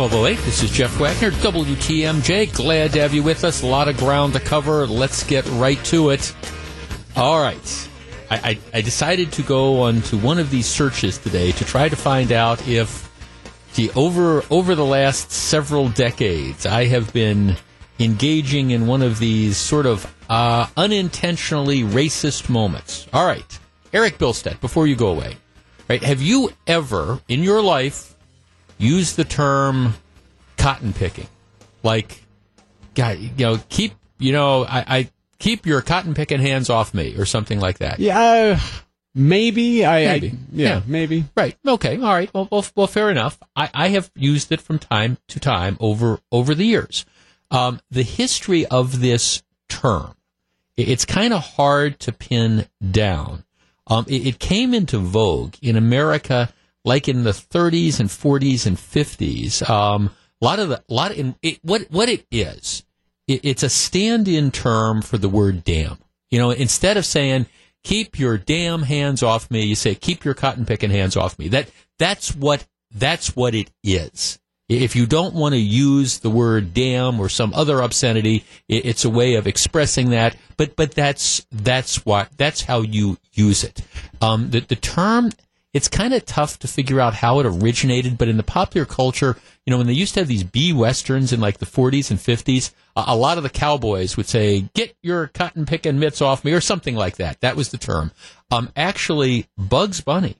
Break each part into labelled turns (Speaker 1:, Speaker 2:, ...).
Speaker 1: 1208. This is Jeff Wagner, WTMJ. Glad to have you with us. A lot of ground to cover. Let's get right to it. All right. I, I, I decided to go on to one of these searches today to try to find out if, the over, over the last several decades, I have been engaging in one of these sort of uh, unintentionally racist moments. All right. Eric Bilstead, before you go away, right? Have you ever in your life use the term cotton picking. Like, God, you know, keep, you know, I, I keep your cotton picking hands off me or something like that.
Speaker 2: Yeah, uh, maybe. I,
Speaker 1: maybe.
Speaker 2: I yeah, yeah, maybe.
Speaker 1: Right. Okay. All right. Well, well, well fair enough. I, I have used it from time to time over over the years. Um, the history of this term, it's kind of hard to pin down. Um, it, it came into vogue in America like in the 30s and 40s and 50s. Um, a lot of the, lot in, it, what, what it is, it, it's a stand-in term for the word damn. You know, instead of saying, keep your damn hands off me, you say, keep your cotton picking hands off me. That, that's what, that's what it is. If you don't want to use the word damn or some other obscenity, it's a way of expressing that. But but that's that's what that's how you use it. Um, the the term it's kind of tough to figure out how it originated, but in the popular culture, you know, when they used to have these B westerns in like the 40s and 50s, a, a lot of the cowboys would say, "Get your cotton picking mitts off me," or something like that. That was the term. Um, actually, Bugs Bunny,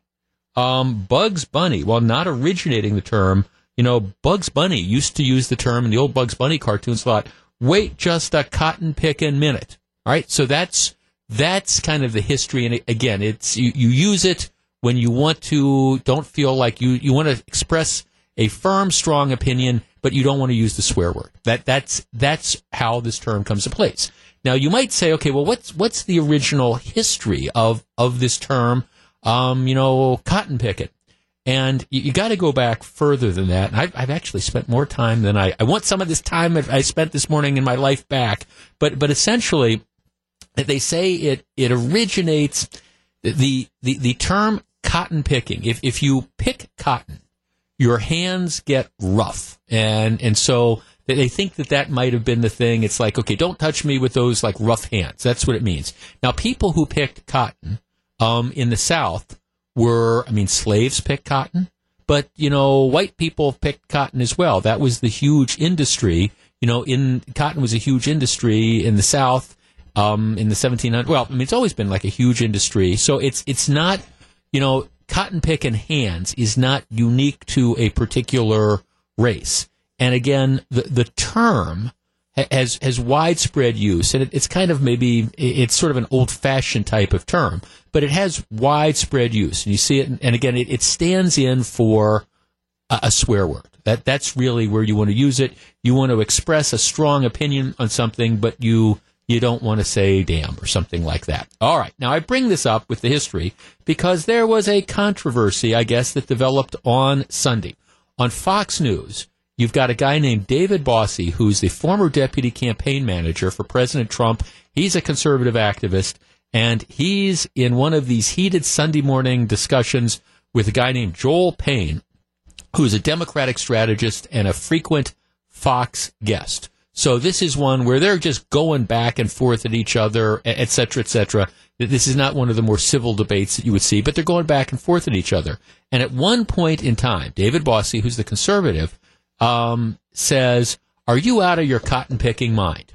Speaker 1: um, Bugs Bunny, while not originating the term, you know, Bugs Bunny used to use the term in the old Bugs Bunny cartoons a lot. Wait just a cotton picking minute. All right, so that's that's kind of the history, and again, it's you, you use it when you want to, don't feel like you, you want to express a firm, strong opinion, but you don't want to use the swear word. That, that's, that's how this term comes to place. Now you might say, okay, well, what's, what's the original history of, of this term? Um, you know, cotton picking. And you, you got to go back further than that. And I've, I've, actually spent more time than I, I want some of this time I spent this morning in my life back. But, but essentially, they say it, it originates, the, the, the term cotton picking. If if you pick cotton, your hands get rough, and and so they think that that might have been the thing. It's like, okay, don't touch me with those like rough hands. That's what it means. Now, people who picked cotton um, in the South were, I mean, slaves picked cotton, but you know, white people picked cotton as well. That was the huge industry. You know, in cotton was a huge industry in the South um, in the 1700s. Well, I mean, it's always been like a huge industry. So it's it's not you know, cotton picking hands is not unique to a particular race. And again, the, the term has, has widespread use and it, it's kind of maybe, it's sort of an old fashioned type of term, but it has widespread use. And you see it, and again, it, it stands in for a, a swear word. That, that's really where you want to use it. You want to express a strong opinion on something, but you, you don't want to say damn or something like that. All right. Now, I bring this up with the history because there was a controversy, I guess, that developed on Sunday. On Fox News, you've got a guy named David Bossie, who's the former deputy campaign manager for President Trump. He's a conservative activist, and he's in one of these heated Sunday morning discussions with a guy named Joel Payne, who's a Democratic strategist and a frequent Fox guest. So this is one where they're just going back and forth at each other, et cetera, et cetera. This is not one of the more civil debates that you would see, but they're going back and forth at each other. And at one point in time, David Bossie, who's the conservative, um, says, "Are you out of your cotton picking mind?"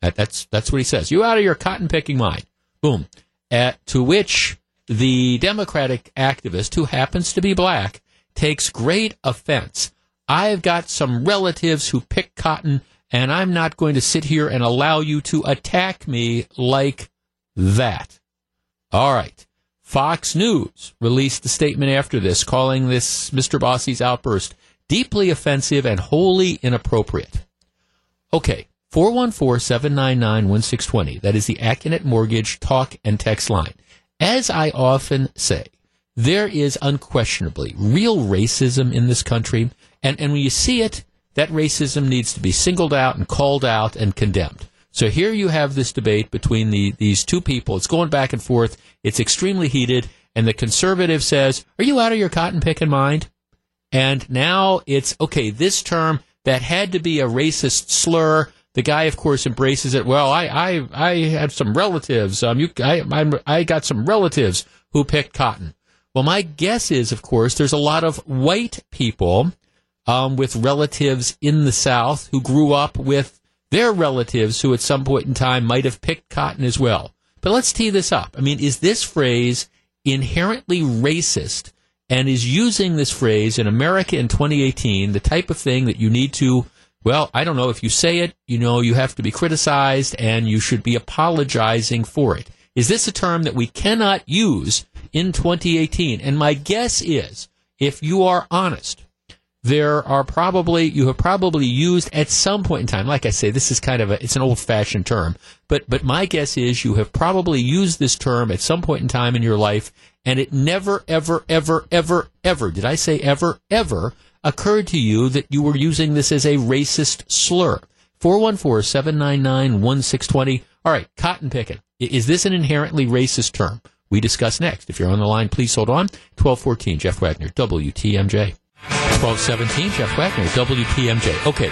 Speaker 1: That, that's that's what he says. You out of your cotton picking mind? Boom. At, to which the Democratic activist, who happens to be black, takes great offense. I've got some relatives who pick cotton and I'm not going to sit here and allow you to attack me like that. All right. Fox News released a statement after this calling this Mr. Bossie's outburst deeply offensive and wholly inappropriate. Okay. 414-799-1620. That is the Accunet Mortgage talk and text line. As I often say, there is unquestionably real racism in this country. And, and when you see it, that racism needs to be singled out and called out and condemned. So here you have this debate between the, these two people. It's going back and forth. It's extremely heated. And the conservative says, Are you out of your cotton picking mind? And now it's, okay, this term that had to be a racist slur. The guy, of course, embraces it. Well, I, I, I some relatives. Um, you, I, I'm, I got some relatives who picked cotton. Well, my guess is, of course, there's a lot of white people um, with relatives in the South who grew up with their relatives who at some point in time might have picked cotton as well. But let's tee this up. I mean, is this phrase inherently racist and is using this phrase in America in 2018 the type of thing that you need to, well, I don't know, if you say it, you know, you have to be criticized and you should be apologizing for it. Is this a term that we cannot use in 2018? And my guess is, if you are honest, there are probably you have probably used at some point in time like i say this is kind of a it's an old fashioned term but but my guess is you have probably used this term at some point in time in your life and it never ever ever ever ever did i say ever ever occurred to you that you were using this as a racist slur. 414-799-1620 all right cotton picking. Is this an inherently racist term? We discuss next. If you're on the line please hold on. 1214 jeff wagner wtmj 1217, Jeff Wagner, WTMJ. Okay,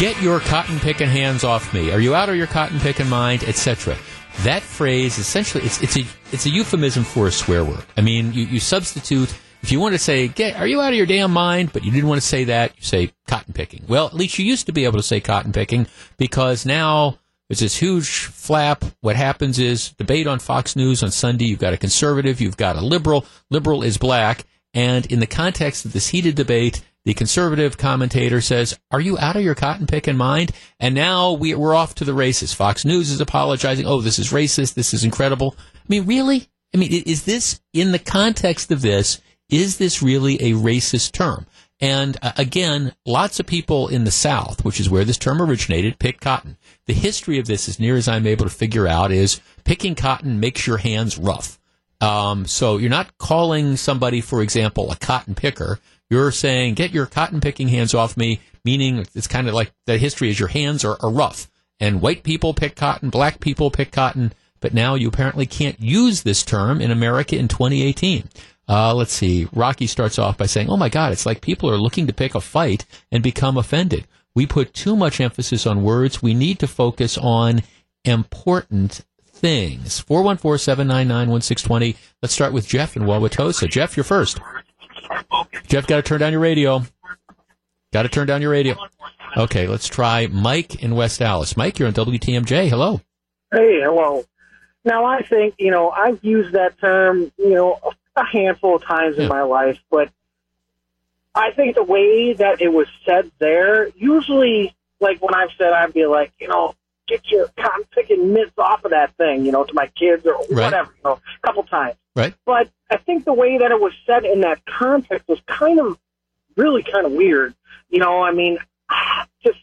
Speaker 1: get your cotton picking hands off me. Are you out of your cotton picking mind, etc. That phrase essentially it's it's a it's a euphemism for a swear word. I mean, you, you substitute if you want to say get are you out of your damn mind, but you didn't want to say that, you say cotton picking. Well, at least you used to be able to say cotton picking because now there's this huge flap. What happens is debate on Fox News on Sunday. You've got a conservative, you've got a liberal. Liberal is black and in the context of this heated debate, the conservative commentator says, Are you out of your cotton picking mind? And now we, are off to the races. Fox News is apologizing. Oh, this is racist. This is incredible. I mean, really? I mean, is this, in the context of this, is this really a racist term? And uh, again, lots of people in the South, which is where this term originated, pick cotton. The history of this, as near as I'm able to figure out, is picking cotton makes your hands rough. Um, so you're not calling somebody, for example, a cotton picker. You're saying, get your cotton picking hands off me, meaning it's kind of like the history is your hands are, are rough. And white people pick cotton, black people pick cotton, but now you apparently can't use this term in America in 2018. Uh, let's see. Rocky starts off by saying, Oh my God, it's like people are looking to pick a fight and become offended. We put too much emphasis on words. We need to focus on important things. 414 799 1620. Let's start with Jeff in Wauwatosa. Jeff, you're first. Jeff, got to turn down your radio. Got to turn down your radio. Okay, let's try Mike in West Allis. Mike, you're on WTMJ. Hello.
Speaker 3: Hey, hello. Now, I think, you know, I've used that term, you know, a handful of times in my life, but I think the way that it was said there, usually, like when I've said, I'd be like, you know, get your cotton picking mitts off of that thing, you know, to my kids or
Speaker 1: Right.
Speaker 3: whatever, you know, a couple times.
Speaker 1: Right.
Speaker 3: But I think the way that it was said in that context was kind of really kind of weird. You know, I mean, just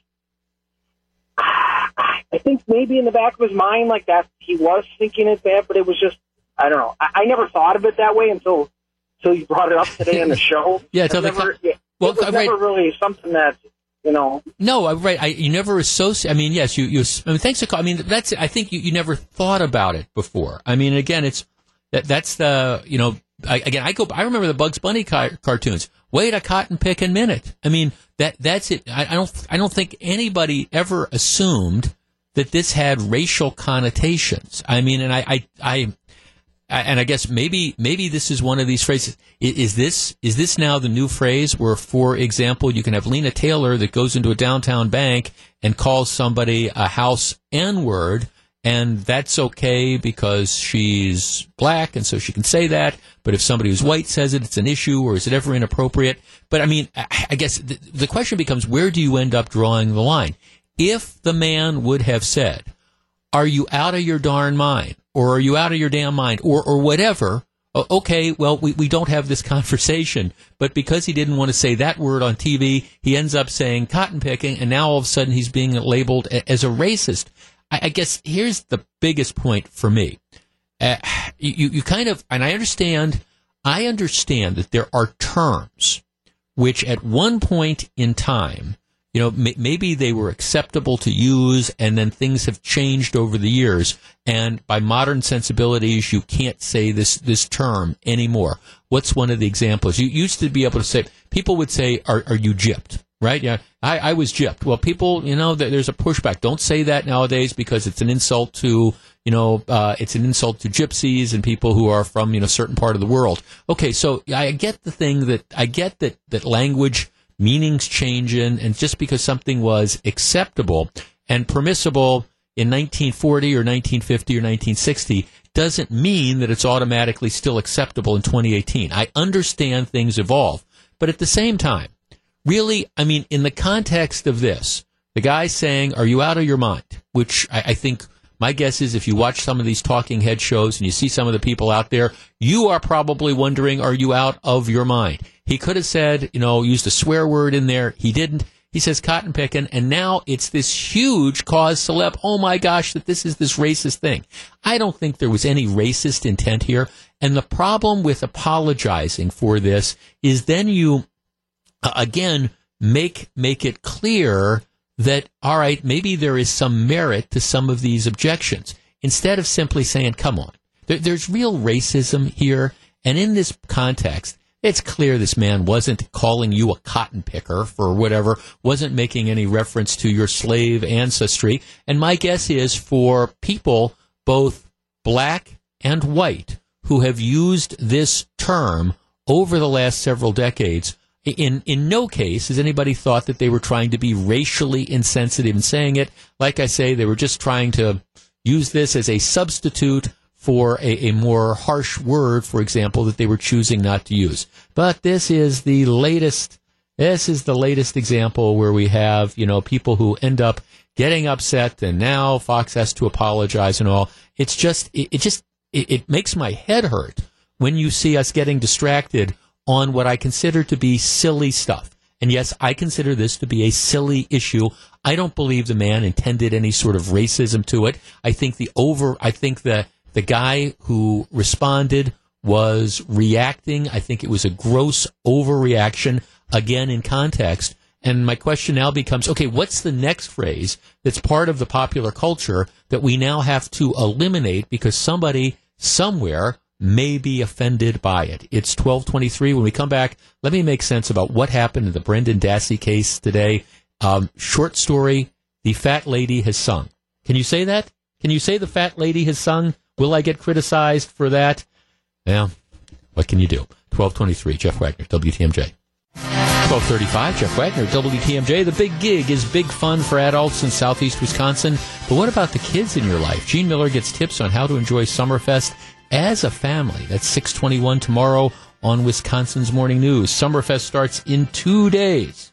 Speaker 3: I think maybe in the back of his mind, like that, he was thinking it that, but it was just I don't know. I, I never thought of it that way until until you brought it up today on the show.
Speaker 1: Yeah, until the
Speaker 3: never, yeah,
Speaker 1: Well,
Speaker 3: it was
Speaker 1: right.
Speaker 3: never really something that you know.
Speaker 1: No, right. I, you never associate. I mean, yes, you. you I mean, thanks call. I mean, that's. I think you, you never thought about it before. I mean, again, it's that. That's the. You know, I, again, I go. I remember the Bugs Bunny car- cartoons. Wait a cotton picking minute. I mean, that. That's it. I, I don't. I don't think anybody ever assumed that this had racial connotations. I mean, and I. I. I and I guess maybe maybe this is one of these phrases. Is this is this now the new phrase where, for example, you can have Lena Taylor that goes into a downtown bank and calls somebody a house N word, and that's okay because she's black and so she can say that. But if somebody who's white says it, it's an issue, or is it ever inappropriate? But I mean, I guess the, the question becomes where do you end up drawing the line? If the man would have said, are you out of your darn mind? Or are you out of your damn mind? Or or whatever. Okay well we, we don't have this conversation. But because he didn't want to say that word on tv he ends up saying cotton picking and now all of a sudden he's being labeled as a racist. I, I guess here's the biggest point for me. Uh, you, you kind of and i understand i understand that there are terms which at one point in time you know, m- maybe they were acceptable to use and then things have changed over the years. And by modern sensibilities, you can't say this, this term anymore. What's one of the examples? You used to be able to say, people would say, are, are you gypped? Right? Yeah. I, I was gypped. Well, people, you know, there's a pushback. Don't say that nowadays because it's an insult to, you know, uh, it's an insult to gypsies and people who are from, you know, certain part of the world. Okay. So I get the thing that, I get that, that language, meanings change in, and just because something was acceptable and permissible in 1940 or 1950 or 1960 doesn't mean that it's automatically still acceptable in 2018. I understand things evolve, but at the same time, really, I mean, in the context of this, the guy saying, Are you out of your mind? Which I, I think my guess is if you watch some of these talking head shows and you see some of the people out there, you are probably wondering, Are you out of your mind? He could have said, you know, used a swear word in there. He didn't. He says cotton picking, and now it's this huge cause celeb. Oh my gosh, that this is this racist thing. I don't think there was any racist intent here. And the problem with apologizing for this is then you, again, make, make it clear that, all right, maybe there is some merit to some of these objections instead of simply saying, come on. There, there's real racism here. And in this context, it's clear this man wasn't calling you a cotton picker for whatever, wasn't making any reference to your slave ancestry. And my guess is for people, both black and white, who have used this term over the last several decades, in, in no case has anybody thought that they were trying to be racially insensitive in saying it. Like I say, they were just trying to use this as a substitute for a, a, more harsh word, for example, that they were choosing not to use. But this is the latest. This is the latest example where we have, you know, people who end up getting upset, and now Fox has to apologize and all. It's just, it, it just, it, it makes my head hurt when you see us getting distracted on what I consider to be silly stuff. And yes, I consider this to be a silly issue. I don't believe the man intended any sort of racism to it. I think the over, I think the the guy who responded was reacting. I think it was a gross overreaction, again in context. And my question now becomes okay, what's the next phrase that's part of the popular culture that we now have to eliminate because somebody somewhere may be offended by it? It's 1223. When we come back, let me make sense about what happened in the Brendan Dassey case today. Um, short story The Fat Lady Has Sung. Can you say that? Can you say the Fat Lady Has Sung? Will I get criticized for that? Yeah, what can you do? 1223, Jeff Wagner, WTMJ. 1235, Jeff Wagner, WTMJ. The big gig is big fun for adults in southeast Wisconsin. But what about the kids in your life? Gene Mueller gets tips on how to enjoy Summerfest as a family. That's 621 tomorrow on Wisconsin's Morning News. Summerfest starts in two days.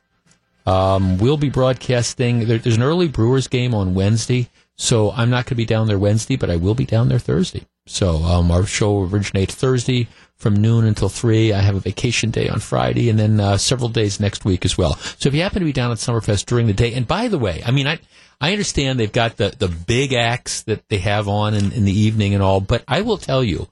Speaker 1: Um, we'll be broadcasting. There, there's an early Brewers game on Wednesday. So I'm not going to be down there Wednesday, but I will be down there Thursday. So um, our show originates Thursday from noon until three. I have a vacation day on Friday, and then uh, several days next week as well. So if you happen to be down at Summerfest during the day, and by the way, I mean I I understand they've got the the big acts that they have on in, in the evening and all, but I will tell you,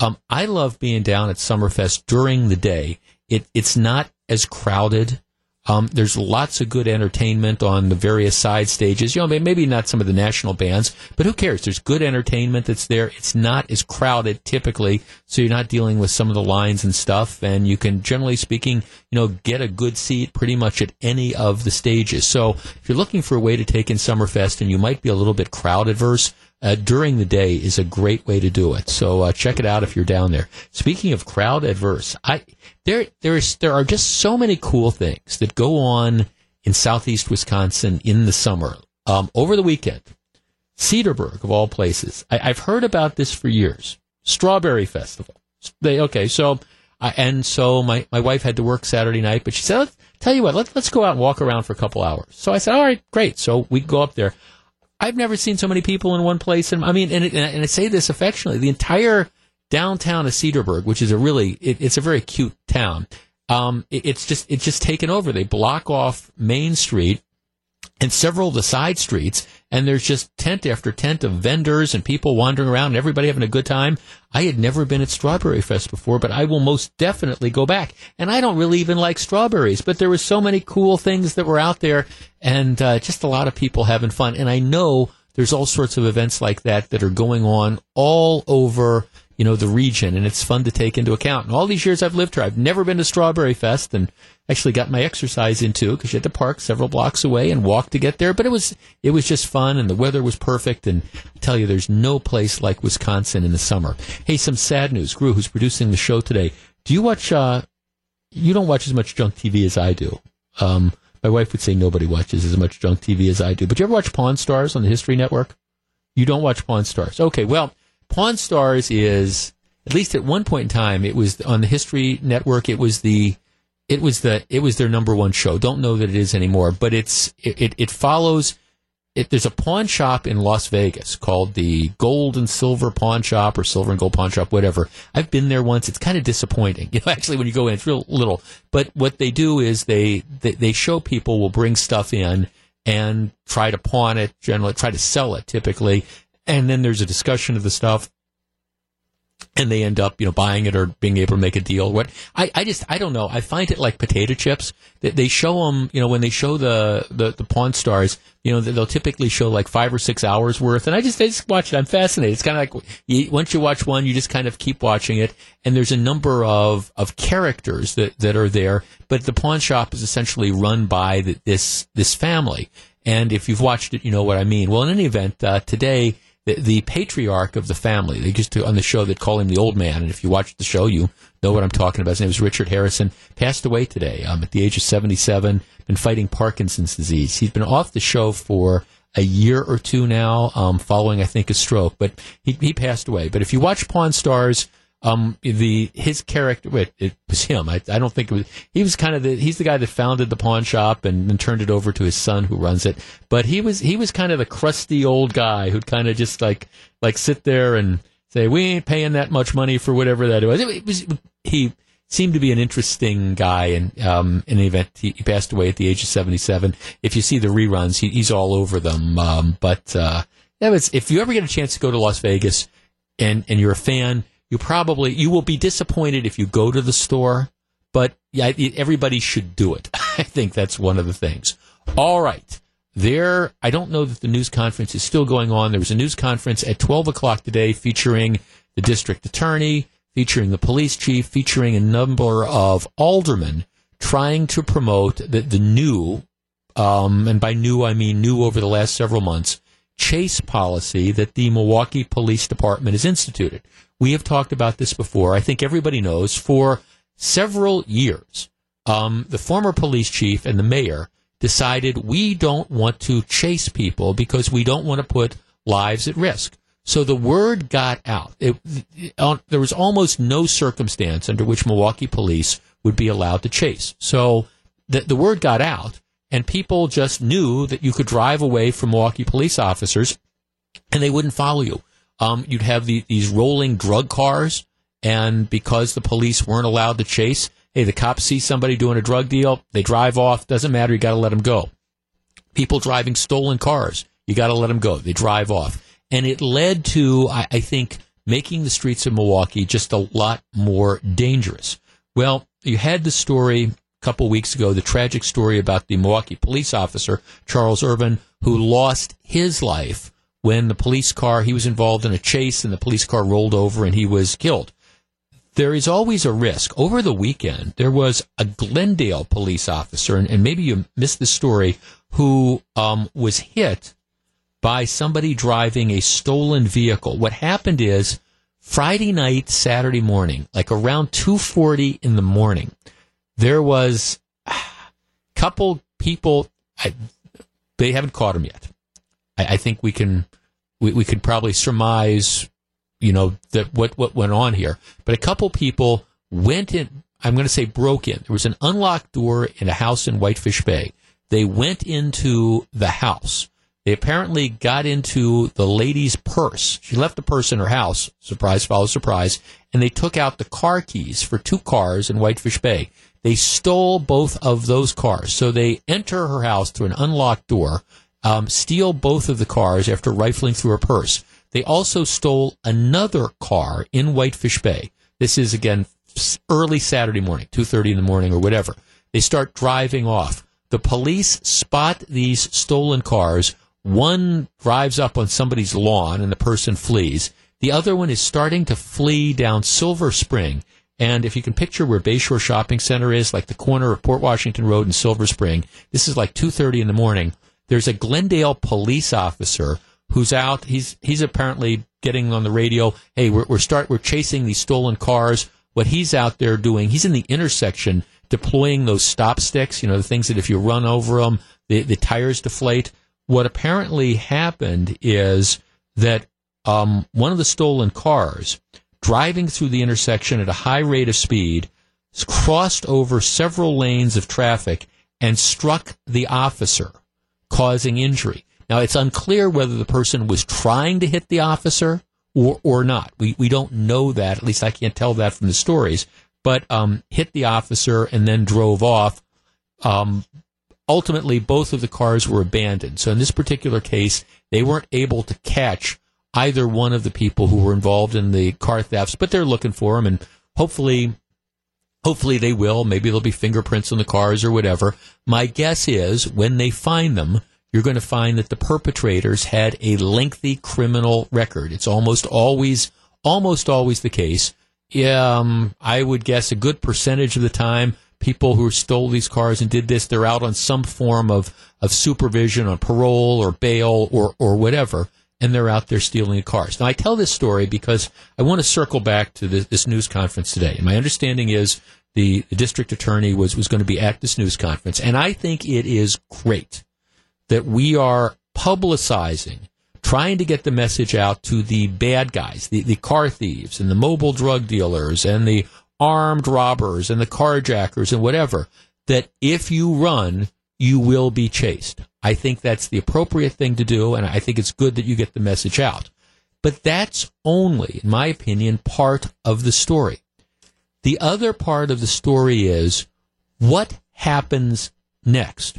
Speaker 1: um, I love being down at Summerfest during the day. It it's not as crowded um, there's lots of good entertainment on the various side stages. You know, maybe not some of the national bands, but who cares? There's good entertainment that's there. It's not as crowded typically, so you're not dealing with some of the lines and stuff. And you can, generally speaking, you know, get a good seat pretty much at any of the stages. So if you're looking for a way to take in Summerfest and you might be a little bit crowd adverse, uh, during the day is a great way to do it. So uh, check it out if you're down there. Speaking of crowd adverse, I there there is there are just so many cool things that go on in southeast Wisconsin in the summer. Um, over the weekend, Cedarburg of all places. I, have heard about this for years. Strawberry Festival. They okay, so uh, and so my, my wife had to work Saturday night, but she said, "Tell you what, let's let's go out and walk around for a couple hours." So I said, "All right, great." So we go up there. I've never seen so many people in one place. And I mean, and, and I say this affectionately, the entire downtown of Cedarburg, which is a really, it, it's a very cute town. Um, it, it's just, it's just taken over. They block off Main Street and several of the side streets, and there's just tent after tent of vendors and people wandering around and everybody having a good time. I had never been at Strawberry Fest before, but I will most definitely go back. And I don't really even like strawberries, but there were so many cool things that were out there and uh, just a lot of people having fun. And I know there's all sorts of events like that that are going on all over you know, the region, and it's fun to take into account. And all these years I've lived here, I've never been to Strawberry Fest, and actually got my exercise into because you had to park several blocks away and walk to get there. But it was it was just fun, and the weather was perfect. And I tell you, there's no place like Wisconsin in the summer. Hey, some sad news. Gru, who's producing the show today, do you watch? Uh, you don't watch as much junk TV as I do. Um, my wife would say nobody watches as much junk TV as I do. But you ever watch Pawn Stars on the History Network? You don't watch Pawn Stars. Okay, well Pawn Stars is at least at one point in time it was on the History Network. It was the it was the it was their number one show. Don't know that it is anymore, but it's it it, it follows. It, there's a pawn shop in Las Vegas called the Gold and Silver Pawn Shop or Silver and Gold Pawn Shop, whatever. I've been there once. It's kind of disappointing. You know, actually, when you go in, it's real little. But what they do is they, they, they show people will bring stuff in and try to pawn it, generally try to sell it typically, and then there's a discussion of the stuff and they end up, you know, buying it or being able to make a deal. What I, I just I don't know. I find it like potato chips. That they show them, you know, when they show the, the the Pawn Stars, you know, they'll typically show like five or six hours worth, and I just I just watch it. I'm fascinated. It's kind of like you, once you watch one, you just kind of keep watching it, and there's a number of of characters that that are there. But the pawn shop is essentially run by the, this this family, and if you've watched it, you know what I mean. Well, in any event, uh, today the, the patriarch of the family. They used to on the show they'd call him the old man, and if you watch the show, you know what I'm talking about. His name was Richard Harrison. Passed away today um, at the age of 77. Been fighting Parkinson's disease. He's been off the show for a year or two now, um, following I think a stroke, but he he passed away. But if you watch Pawn Stars um, the his character, wait, it was him. I, I don't think it was. He was kind of the. He's the guy that founded the pawn shop and, and turned it over to his son who runs it. But he was he was kind of the crusty old guy who'd kind of just like like sit there and say, "We ain't paying that much money for whatever that was." It, it was he seemed to be an interesting guy, and um, in the event he, he, passed away at the age of seventy seven. If you see the reruns, he, he's all over them. Um, but uh, yeah, if you ever get a chance to go to Las Vegas and and you're a fan you probably you will be disappointed if you go to the store, but yeah, everybody should do it. I think that's one of the things. All right. There, I don't know that the news conference is still going on. There was a news conference at 12 o'clock today featuring the district attorney, featuring the police chief, featuring a number of aldermen trying to promote the, the new, um, and by new I mean new over the last several months, chase policy that the Milwaukee Police Department has instituted. We have talked about this before. I think everybody knows for several years, um, the former police chief and the mayor decided we don't want to chase people because we don't want to put lives at risk. So the word got out. It, there was almost no circumstance under which Milwaukee police would be allowed to chase. So the, the word got out, and people just knew that you could drive away from Milwaukee police officers and they wouldn't follow you. Um, you'd have the, these rolling drug cars, and because the police weren't allowed to chase, hey, the cops see somebody doing a drug deal, they drive off, doesn't matter, you got to let them go. People driving stolen cars, you got to let them go, they drive off. And it led to, I, I think, making the streets of Milwaukee just a lot more dangerous. Well, you had the story a couple weeks ago, the tragic story about the Milwaukee police officer, Charles Irvin, who lost his life when the police car, he was involved in a chase and the police car rolled over and he was killed. There is always a risk. Over the weekend, there was a Glendale police officer, and, and maybe you missed the story, who um, was hit by somebody driving a stolen vehicle. What happened is Friday night, Saturday morning, like around 2:40 in the morning, there was a couple people. I, they haven't caught him yet. I, I think we can we, we could probably surmise, you know, that what what went on here. But a couple people went in. I'm going to say broke in. There was an unlocked door in a house in Whitefish Bay. They went into the house. They apparently got into the lady's purse. She left the purse in her house. Surprise follows surprise. And they took out the car keys for two cars in Whitefish Bay. They stole both of those cars. So they enter her house through an unlocked door, um, steal both of the cars after rifling through a purse. They also stole another car in Whitefish Bay. This is again early Saturday morning, 2:30 in the morning or whatever. They start driving off. The police spot these stolen cars. One drives up on somebody's lawn and the person flees. The other one is starting to flee down Silver Spring. And if you can picture where Bayshore Shopping Center is, like the corner of Port Washington Road and Silver Spring, this is like 2.30 in the morning. There's a Glendale police officer who's out. He's, he's apparently getting on the radio. Hey, we're, we're start, we're chasing these stolen cars. What he's out there doing, he's in the intersection deploying those stop sticks, you know, the things that if you run over them, the, the tires deflate. What apparently happened is that um, one of the stolen cars, driving through the intersection at a high rate of speed, crossed over several lanes of traffic and struck the officer, causing injury. Now, it's unclear whether the person was trying to hit the officer or, or not. We, we don't know that. At least I can't tell that from the stories but um, hit the officer and then drove off. Um, ultimately, both of the cars were abandoned. So in this particular case, they weren't able to catch either one of the people who were involved in the car thefts, but they're looking for them, and hopefully, hopefully they will. Maybe there'll be fingerprints on the cars or whatever. My guess is when they find them, you're going to find that the perpetrators had a lengthy criminal record. It's almost always, almost always the case um, I would guess a good percentage of the time, people who stole these cars and did this, they're out on some form of, of supervision on parole or bail or, or whatever, and they're out there stealing cars. Now, I tell this story because I want to circle back to this, this news conference today. My understanding is the, the district attorney was, was going to be at this news conference, and I think it is great that we are publicizing trying to get the message out to the bad guys, the, the car thieves and the mobile drug dealers and the armed robbers and the carjackers and whatever, that if you run, you will be chased. I think that's the appropriate thing to do, and I think it's good that you get the message out. But that's only, in my opinion, part of the story. The other part of the story is what happens next.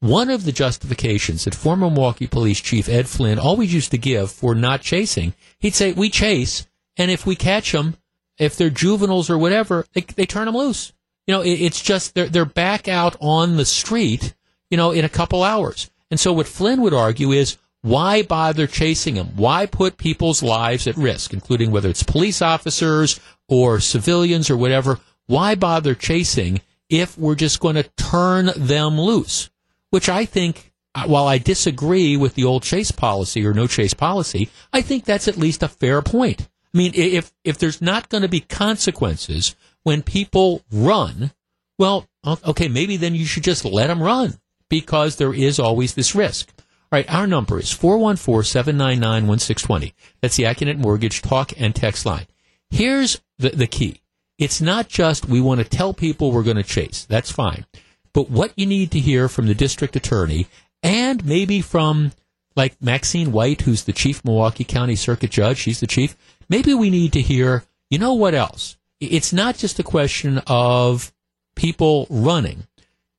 Speaker 1: One of the justifications that former Milwaukee Police Chief Ed Flynn always used to give for not chasing, he'd say, "We chase, and if we catch them, if they're juveniles or whatever, they, they turn them loose. You know, it, it's just they're they're back out on the street, you know, in a couple hours. And so what Flynn would argue is, why bother chasing them? Why put people's lives at risk, including whether it's police officers or civilians or whatever? Why bother chasing if we're just going to turn them loose? which I think, uh, while I disagree with the old chase policy or no chase policy, I think that's at least a fair point. I mean, if if there's not going to be consequences when people run, well, okay, maybe then you should just let them run because there is always this risk. All right, our number is 414-799-1620. That's the Accunet Mortgage talk and text line. Here's the, the key. It's not just we want to tell people we're going to chase. That's fine. But what you need to hear from the district attorney and maybe from like Maxine White, who's the chief Milwaukee County Circuit Judge, she's the chief. Maybe we need to hear, you know what else? It's not just a question of people running.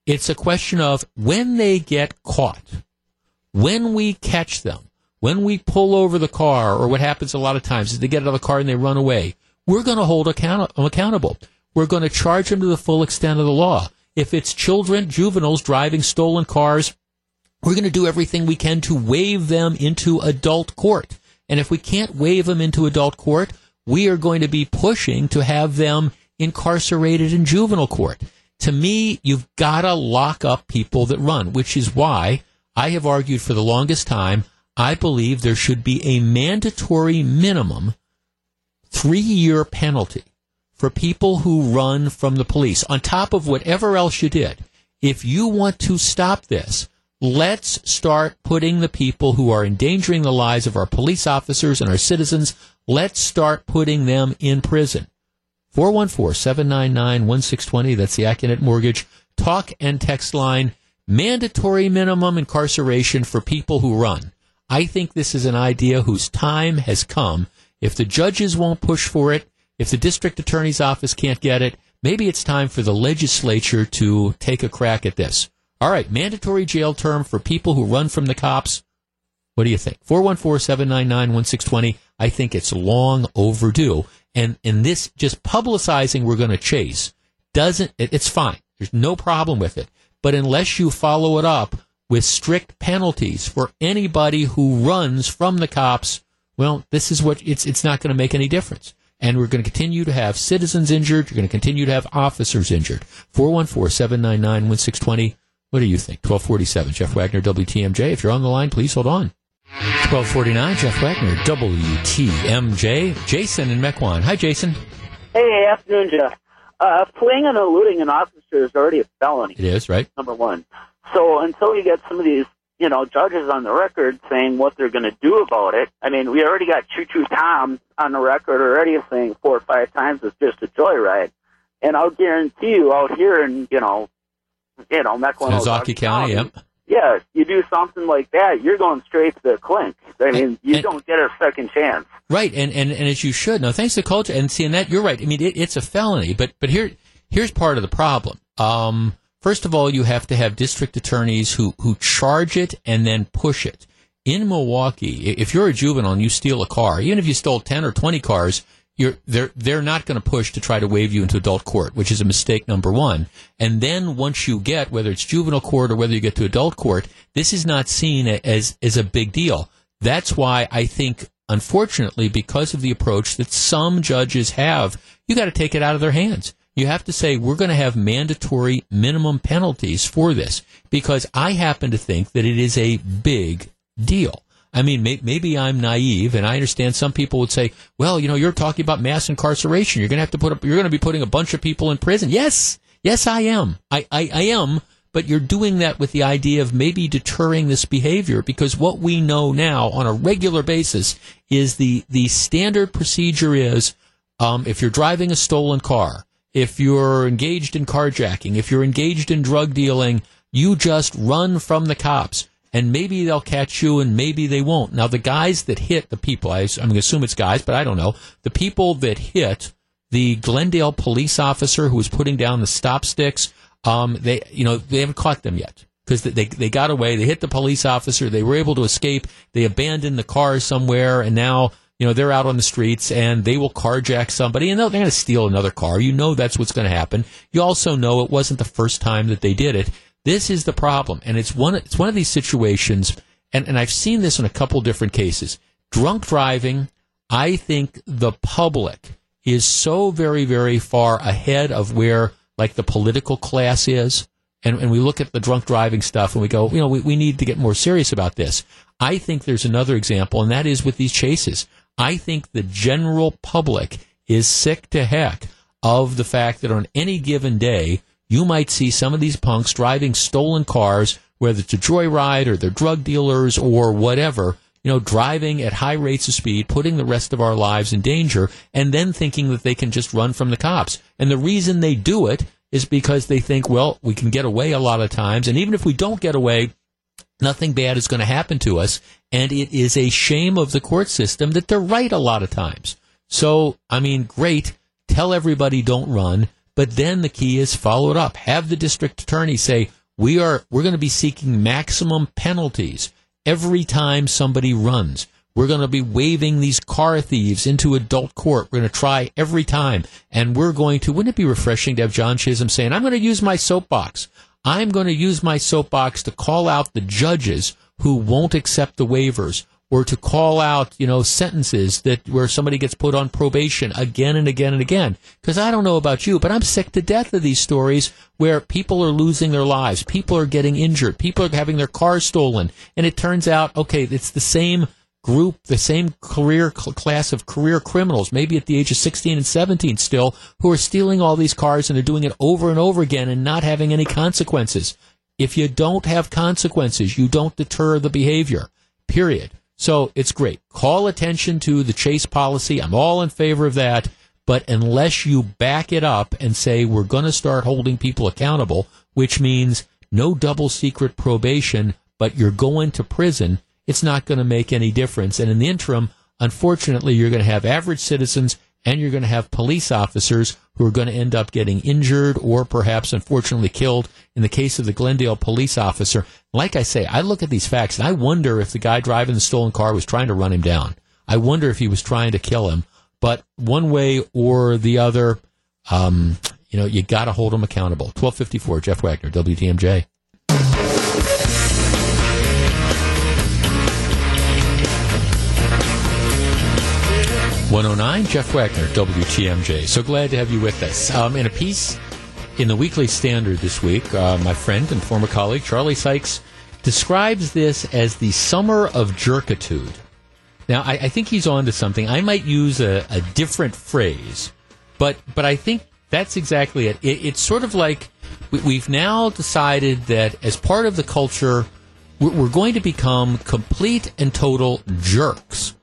Speaker 1: It's a question of when they get caught, when we catch them, when we pull over the car, or what happens a lot of times is they get out of the car and they run away. We're going to hold account- them accountable. We're going to charge them to the full extent of the law. If it's children, juveniles driving stolen cars, we're going to do everything we can to waive them into adult court. And if we can't waive them into adult court, we are going to be pushing to have them incarcerated in juvenile court. To me, you've got to lock up people that run, which is why I have argued for the longest time. I believe there should be a mandatory minimum three year penalty for people who run from the police, on top of whatever else you did. If you want to stop this, let's start putting the people who are endangering the lives of our police officers and our citizens, let's start putting them in prison. 414-799-1620, that's the Accunet Mortgage talk and text line. Mandatory minimum incarceration for people who run. I think this is an idea whose time has come. If the judges won't push for it, if the district attorney's office can't get it, maybe it's time for the legislature to take a crack at this. All right, mandatory jail term for people who run from the cops. What do you think? 414-799-1620. I think it's long overdue. And, and this just publicizing we're going to chase doesn't, it, it's fine. There's no problem with it. But unless you follow it up with strict penalties for anybody who runs from the cops, well, this is what it's, it's not going to make any difference. And we're going to continue to have citizens injured. You're going to continue to have officers injured. 414-799-1620. What do you think? 1247. Jeff Wagner, WTMJ. If you're on the line, please hold on. 1249, Jeff Wagner, WTMJ. Jason in Mequon. Hi, Jason.
Speaker 4: Hey, afternoon, Jeff. Uh, fleeing and eluding an officer is already a felony.
Speaker 1: It is, right?
Speaker 4: Number one. So until you get some of these, you know, judges on the record saying what they're going to do about it, I mean, we already got Choo Choo Tom on the record already saying four or five times it's just a joyride. And I'll guarantee you out here in, you know, you know, Mequon,
Speaker 1: Ozaukee County, yep.
Speaker 4: Yeah, you do something like that, you're going straight to the clink. I mean, you
Speaker 1: and,
Speaker 4: don't get a second chance.
Speaker 1: Right, and, and, and as you should. No, thanks to culture and seeing that, you're right. I mean, it, it's a felony, but but here here's part of the problem. Um, first of all, you have to have district attorneys who who charge it and then push it. In Milwaukee, if you're a juvenile and you steal a car, even if you stole ten or twenty cars, you're they're they're not going to push to try to waive you into adult court, which is a mistake number one. And then once you get whether it's juvenile court or whether you get to adult court, this is not seen as as a big deal. That's why I think, unfortunately, because of the approach that some judges have, you got to take it out of their hands. You have to say we're going to have mandatory minimum penalties for this because I happen to think that it is a big deal. I mean, may, maybe I'm naive, and I understand some people would say, "Well, you know, you're talking about mass incarceration. You're going to have to put up. You're going to be putting a bunch of people in prison." Yes, yes, I am. I, I, I am. But you're doing that with the idea of maybe deterring this behavior because what we know now on a regular basis is the the standard procedure is um, if you're driving a stolen car, if you're engaged in carjacking, if you're engaged in drug dealing, you just run from the cops and maybe they'll catch you and maybe they won't. Now, the guys that hit the people, I, am going to assume it's guys, but I don't know. The people that hit the Glendale police officer who was putting down the stop sticks, um, they, you know, they haven't caught them yet because they, they got away. They hit the police officer. They were able to escape. They abandoned the car somewhere and now, you know, they're out on the streets and they will carjack somebody and they're going to steal another car. You know that's what's going to happen. You also know it wasn't the first time that they did it. This is the problem, and it's one. It's one of these situations, and, and I've seen this in a couple different cases. Drunk driving. I think the public is so very, very far ahead of where like the political class is. And, and we look at the drunk driving stuff and we go, you know, we, we need to get more serious about this. I think there's another example, and that is with these chases. I think the general public is sick to heck of the fact that on any given day, you might see some of these punks driving stolen cars, whether it's a joyride or they're drug dealers or whatever, you know, driving at high rates of speed, putting the rest of our lives in danger, and then thinking that they can just run from the cops. And the reason they do it is because they think, well, we can get away a lot of times, and even if we don't get away, nothing bad is going to happen to us. And it is a shame of the court system that they're right a lot of times. So, I mean, great. Tell everybody don't run. But then the key is follow it up. Have the district attorney say, we are, we're going to be seeking maximum penalties every time somebody runs. We're going to be waiving these car thieves into adult court. We're going to try every time. And we're going to, wouldn't it be refreshing to have John Chisholm saying, I'm going to use my soapbox. I'm going to use my soapbox to call out the judges who won't accept the waivers, or to call out, you know, sentences that where somebody gets put on probation again and again and again. Because I don't know about you, but I'm sick to death of these stories where people are losing their lives, people are getting injured, people are having their cars stolen, and it turns out, okay, it's the same group, the same career class of career criminals, maybe at the age of 16 and 17 still, who are stealing all these cars and they're doing it over and over again and not having any consequences. If you don't have consequences, you don't deter the behavior. Period. So it's great. Call attention to the chase policy. I'm all in favor of that. But unless you back it up and say we're going to start holding people accountable, which means no double secret probation, but you're going to prison, it's not going to make any difference. And in the interim, unfortunately, you're going to have average citizens and you're going to have police officers who are going to end up getting injured or perhaps unfortunately killed. In the case of the Glendale police officer, like I say, I look at these facts and I wonder if the guy driving the stolen car was trying to run him down. I wonder if he was trying to kill him. But one way or the other, um, you know, you got to hold him accountable. 1254, Jeff Wagner, WTMJ. 109, Jeff Wagner, WTMJ. So glad to have you with us. Um, in a piece in the Weekly Standard this week, uh, my friend and former colleague Charlie Sykes describes this as the summer of jerkitude. Now, I, I think he's on to something. I might use a, a, different phrase, but but I think that's exactly it. it it's sort of like we, have now decided that as part of the culture, we're, we're going to become complete and total jerks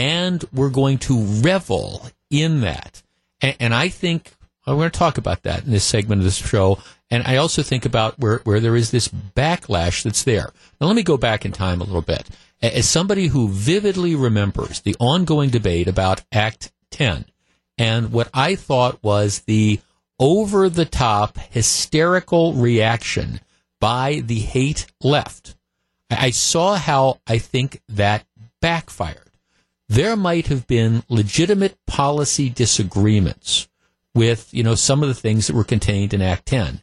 Speaker 1: and we're going to revel in that. And, and I think we're going to talk about that in this segment of this show. And I also think about where, where there is this backlash that's there. Now, let me go back in time a little bit. As somebody who vividly remembers the ongoing debate about Act 10 and what I thought was the over the top hysterical reaction by the hate left, I saw how I think that backfired there might have been legitimate policy disagreements with, you know, some of the things that were contained in Act 10,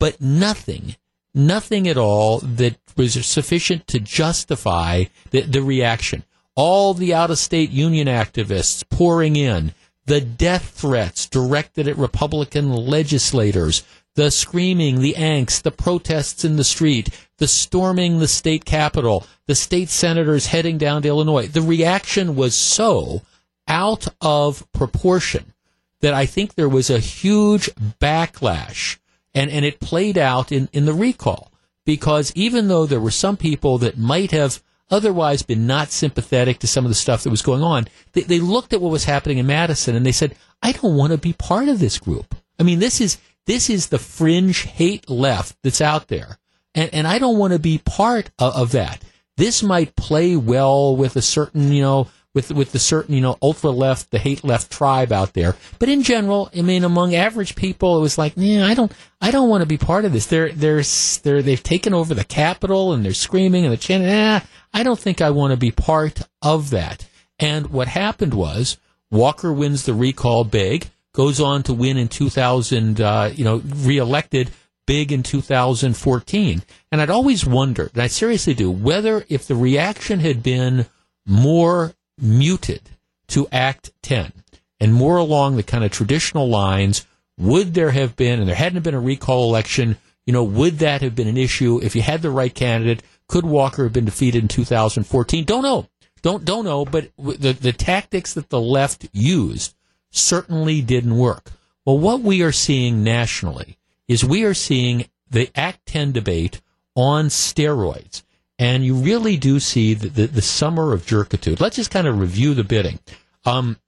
Speaker 1: but nothing, nothing at all that was sufficient to justify the, the reaction. All the out of state union activists pouring in, the death threats directed at Republican legislators, the screaming, the angst, the protests in the street, the storming the state capitol, the state senators heading down to Illinois. The reaction was so out of proportion that I think there was a huge backlash and, and it played out in, in the recall because even though there were some people that might have otherwise been not sympathetic to some of the stuff that was going on, they, they looked at what was happening in Madison and they said, I don't want to be part of this group. I mean, this is, this is the fringe hate left that's out there. And, and I don't want to be part of, of that. This might play well with a certain, you know, with with the certain you know ultra left, the hate left tribe out there. But in general, I mean, among average people, it was like, yeah, I don't, I don't want to be part of this. They're they're they're they've taken over the Capitol and they're screaming and they're chanting. Ah, I don't think I want to be part of that. And what happened was Walker wins the recall big, goes on to win in 2000, uh, you know, reelected big in 2014. And I'd always wondered, and I seriously do, whether if the reaction had been more muted to Act 10 and more along the kind of traditional lines, would there have been, and there hadn't been a recall election, you know, would that have been an issue if you had the right candidate? Could Walker have been defeated in 2014? Don't know. Don't don't know, but the the tactics that the left used certainly didn't work. Well, what we are seeing nationally is we are seeing the Act 10 debate on steroids. And you really do see the, the, the summer of jerkitude. Let's just kind of review the bidding. Um,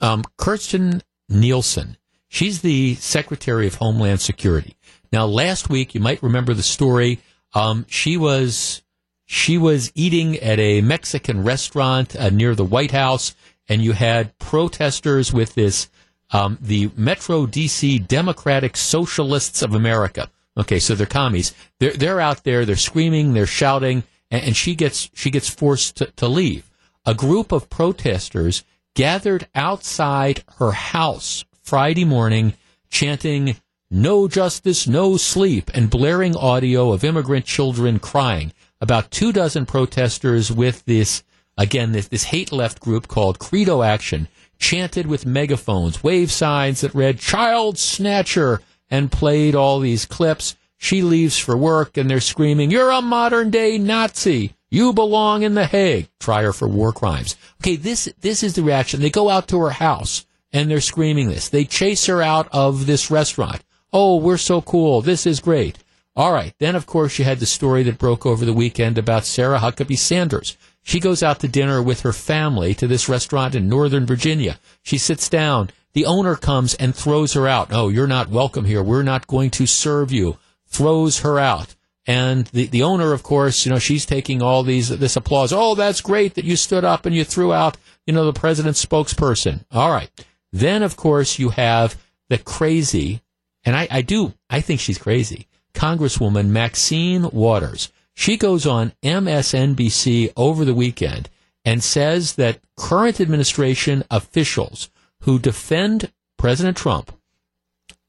Speaker 1: um, Kirstjen Nielsen, she's the Secretary of Homeland Security. Now, last week, you might remember the story. Um, she was she was eating at a Mexican restaurant uh, near the White House, and you had protesters with this um, the Metro DC Democratic Socialists of America. Okay, so they're commies. They're they're out there. They're screaming. They're shouting, and, and she gets she gets forced to, to leave. A group of protesters gathered outside her house Friday morning, chanting "No justice, no sleep," and blaring audio of immigrant children crying. About two dozen protesters with this again this, this hate left group called Credo Action chanted with megaphones, wave signs that read child snatcher, and played all these clips. She leaves for work and they're screaming, You're a modern day Nazi. You belong in The Hague. Try her for war crimes. Okay, this, this is the reaction. They go out to her house and they're screaming this. They chase her out of this restaurant. Oh, we're so cool. This is great. All right. Then, of course, you had the story that broke over the weekend about Sarah Huckabee Sanders. She goes out to dinner with her family to this restaurant in Northern Virginia. She sits down. The owner comes and throws her out. Oh, you're not welcome here. We're not going to serve you. Throws her out. And the, the owner, of course, you know, she's taking all these, this applause. Oh, that's great that you stood up and you threw out you know, the president's spokesperson. All right. Then, of course, you have the crazy, and I, I do, I think she's crazy, Congresswoman Maxine Waters. She goes on MSNBC over the weekend and says that current administration officials who defend President Trump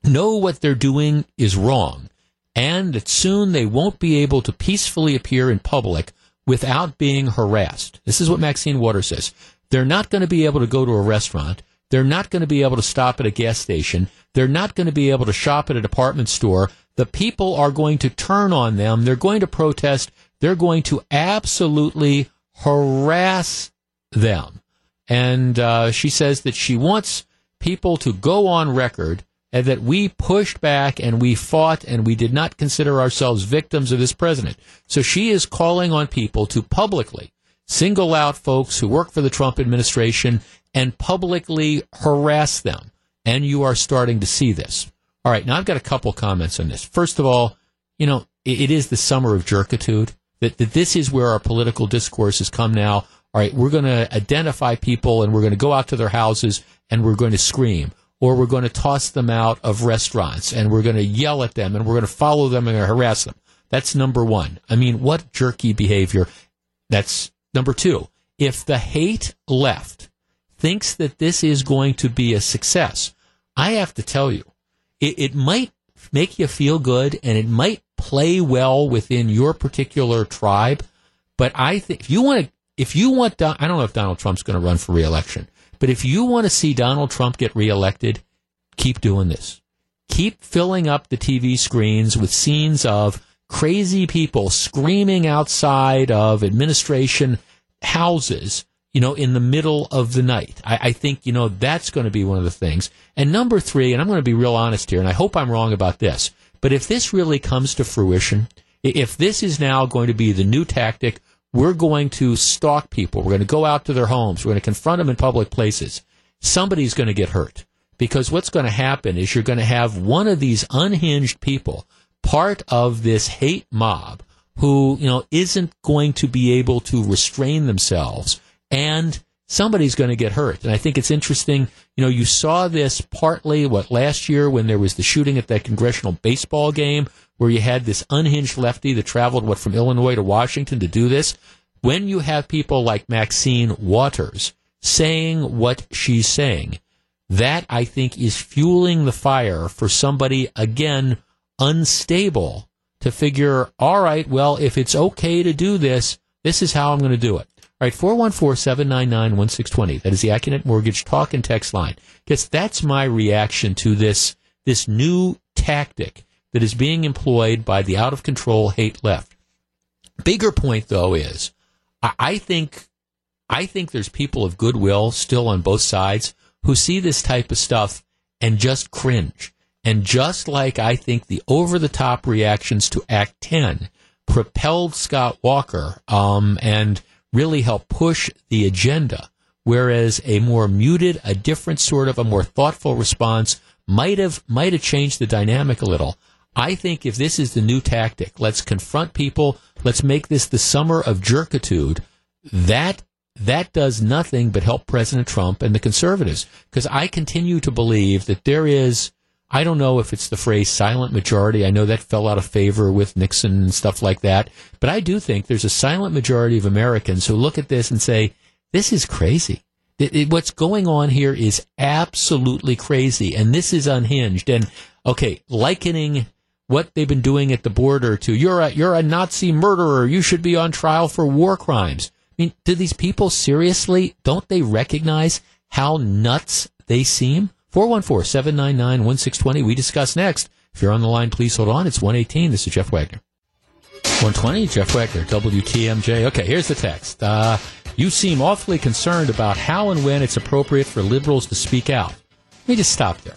Speaker 1: know what they're doing is wrong and that soon they won't be able to peacefully appear in public without being harassed. This is what Maxine Waters says. They're not going to be able to go to a restaurant. They're not going to be able to stop at a gas station. They're not going to be able to shop at a department store. The people are going to turn on them. They're going to protest. They're going to absolutely harass them. And uh, she says that she wants people to go on record and that we pushed back and we fought and we did not consider ourselves victims of this president. So she is calling on people to publicly single out folks who work for the Trump administration and publicly harass them. And you are starting to see this. All right, now I've got a couple comments on this. First of all, you know, it, it is the summer of jerkitude. That, that this is where our political discourse has come now. All right, we're going to identify people and we're going to go out to their houses and we're going to scream or we're going to toss them out of restaurants and we're going to yell at them and we're going to follow them and harass them. That's number one. I mean, what jerky behavior. That's number two. If the hate left thinks that this is going to be a success, I have to tell you, it, it might make you feel good and it might play well within your particular tribe. But I think if you want to, if you want, I don't know if Donald Trump's going to run for reelection. But if you want to see Donald Trump get reelected, keep doing this. Keep filling up the TV screens with scenes of crazy people screaming outside of administration houses, you know, in the middle of the night. I, I think, you know, that's going to be one of the things. And number three, and I'm going to be real honest here, and I hope I'm wrong about this, but if this really comes to fruition, if this is now going to be the new tactic we're going to stalk people. We're going to go out to their homes. We're going to confront them in public places. Somebody's going to get hurt because what's going to happen is you're going to have one of these unhinged people, part of this hate mob, who, you know, isn't going to be able to restrain themselves and somebody's going to get hurt. And I think it's interesting, you know, you saw this partly, what, last year when there was the shooting at that congressional baseball game where you had this unhinged lefty that traveled, what, from Illinois to Washington to do this. When you have people like Maxine Waters saying what she's saying, that I think is fueling the fire for somebody, again, unstable to figure, all right, well, if it's okay to do this, this is how I'm going to do it. All right, 414 799 1620. That is the Accunet Mortgage talk and text line. Because that's my reaction to this, this new tactic that is being employed by the out of control hate left. Bigger point, though, is I think, I think there's people of goodwill still on both sides who see this type of stuff and just cringe. And just like I think the over the top reactions to Act 10 propelled Scott Walker, um, and really help push the agenda, whereas a more muted, a different sort of, a more thoughtful response might have might have changed the dynamic a little. I think if this is the new tactic, let's confront people, let's make this the summer of jerkitude. That that does nothing but help President Trump and the conservatives because I continue to believe that there is I don't know if it's the phrase silent majority. I know that fell out of favor with Nixon and stuff like that. But I do think there's a silent majority of Americans who look at this and say, this is crazy. It, it, what's going on here is absolutely crazy. And this is unhinged. And okay, likening what they've been doing at the border to you're a, you're a Nazi murderer. You should be on trial for war crimes. I mean, do these people seriously, don't they recognize how nuts they seem? 414 799 1620. We discuss next. If you're on the line, please hold on. It's 118. This is Jeff Wagner. 120, Jeff Wagner, WTMJ. Okay, here's the text. Uh, you seem awfully concerned about how and when it's appropriate for liberals to speak out. Let me just stop there.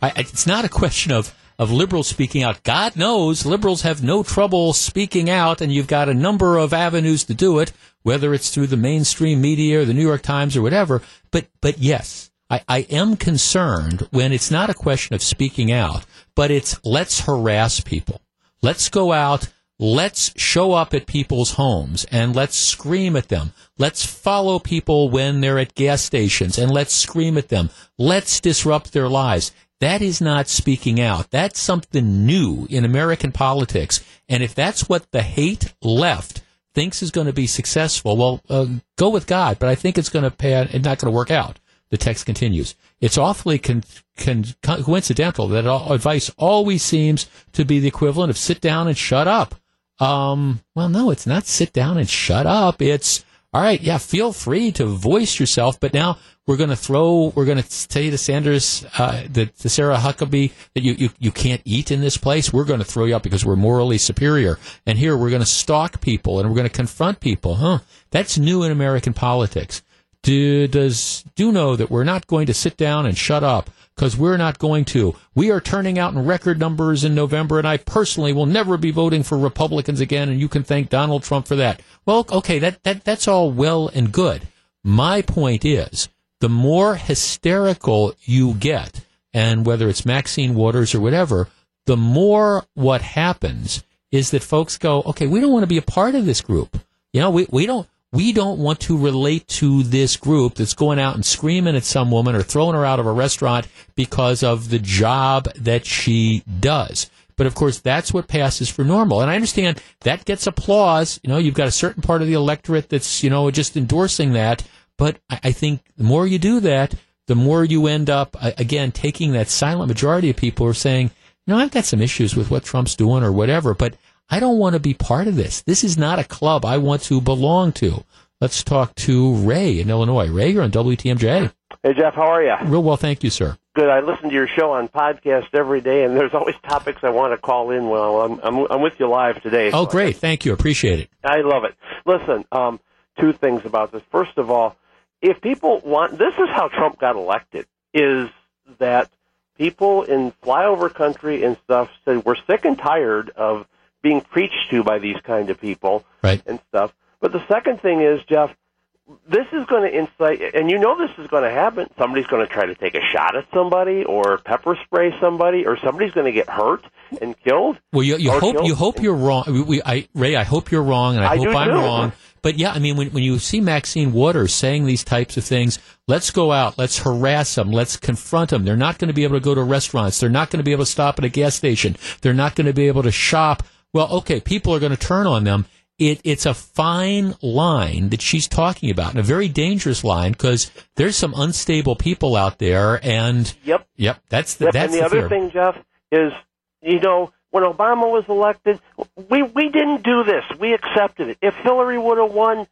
Speaker 1: I, it's not a question of, of liberals speaking out. God knows liberals have no trouble speaking out, and you've got a number of avenues to do it, whether it's through the mainstream media or the New York Times or whatever. But, but yes, I, I am concerned when it's not a question of speaking out, but it's let's harass people. Let's go out. let's show up at people's homes and let's scream at them. Let's follow people when they're at gas stations and let's scream at them. Let's disrupt their lives. That is not speaking out. That's something new in American politics. And if that's what the hate left thinks is going to be successful, well, uh, go with God. But I think it's going to pay. It's not going to work out. The text continues. It's awfully con- con- coincidental that advice always seems to be the equivalent of sit down and shut up. Um, well, no, it's not sit down and shut up. It's all right. Yeah, feel free to voice yourself, but now we're going to throw, we're going to say to Sanders, uh, to Sarah Huckabee that you, you, you can't eat in this place. We're going to throw you out because we're morally superior. And here we're going to stalk people and we're going to confront people. Huh? That's new in American politics do, does do know that we're not going to sit down and shut up because we're not going to. We are turning out in record numbers in November, and I personally will never be voting for Republicans again, and you can thank Donald Trump for that. Well, okay, that, that that's all well and good. My point is, the more hysterical you get, and whether it's Maxine Waters or whatever, the more what happens is that folks go, okay, we don't want to be a part of this group. You know, we, we don't we don't want to relate to this group that's going out and screaming at some woman or throwing her out of a restaurant because of the job that she does. But of course, that's what passes for normal. And I understand that gets applause. You know, you've got a certain part of the electorate that's, you know, just endorsing that. But I think the more you do that, the more you end up, again, taking that silent majority of people who are saying, you know, I've got some issues with what Trump's doing or whatever, but I don't want to be part of this. This is not a club I want to belong to. Let's talk to Ray in Illinois. Ray, you're on WTMJ.
Speaker 5: Hey, Jeff, how are you?
Speaker 1: Real well, thank you, sir.
Speaker 5: Good. I listen to your show on podcast every day, and there's always topics I want to call in. Well, I'm I'm, I'm with you live today.
Speaker 1: Oh, so great! Thank you. Appreciate it.
Speaker 5: I love it. Listen, um, two things about this. First of all, if people want, this is how Trump got elected. Is that people in flyover country and stuff said we're sick and tired of being preached to by these kind of people
Speaker 1: right.
Speaker 5: and stuff. But the second thing is, Jeff, this is going to incite, and you know this is going to happen. Somebody's going to try to take a shot at somebody, or pepper spray somebody, or somebody's going to get hurt and killed.
Speaker 1: Well, you, you hope you hope you're wrong. We, we, I, Ray, I hope you're wrong, and I,
Speaker 5: I
Speaker 1: hope I'm
Speaker 5: too.
Speaker 1: wrong. But yeah, I mean, when, when you see Maxine Waters saying these types of things, let's go out, let's harass them, let's confront them. They're not going to be able to go to restaurants. They're not going to be able to stop at a gas station. They're not going to be able to shop well, okay, people are going to turn on them. It, it's a fine line that she's talking about, and a very dangerous line because there's some unstable people out there. And
Speaker 5: yep,
Speaker 1: yep, that's the
Speaker 5: yep.
Speaker 1: that's
Speaker 5: and the,
Speaker 1: the
Speaker 5: other
Speaker 1: fear.
Speaker 5: thing, Jeff, is you know when Obama was elected, we we didn't do this. We accepted it. If Hillary would have won,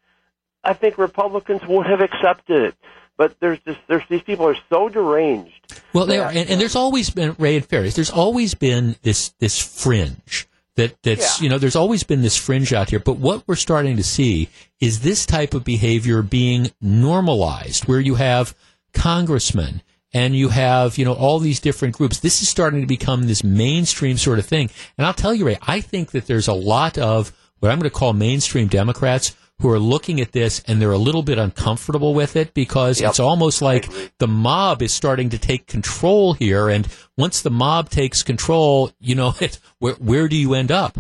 Speaker 5: I think Republicans would have accepted it. But there's just there's these people are so deranged.
Speaker 1: Well, they are, and, and there's always been Ray and Ferris. There's always been this this fringe that that's
Speaker 5: Yeah.
Speaker 1: you know there's always been this fringe out here but what we're starting to see is this type of behavior being normalized where you have congressmen and you have you know all these different groups this is starting to become this mainstream sort of thing and i'll tell you ray i think that there's a lot of what i'm going to call mainstream democrats who are looking at this and they're a little bit uncomfortable with it because
Speaker 5: Yep.
Speaker 1: it's almost like the mob is starting to take control here and once the mob takes control you know it, where, where do you end up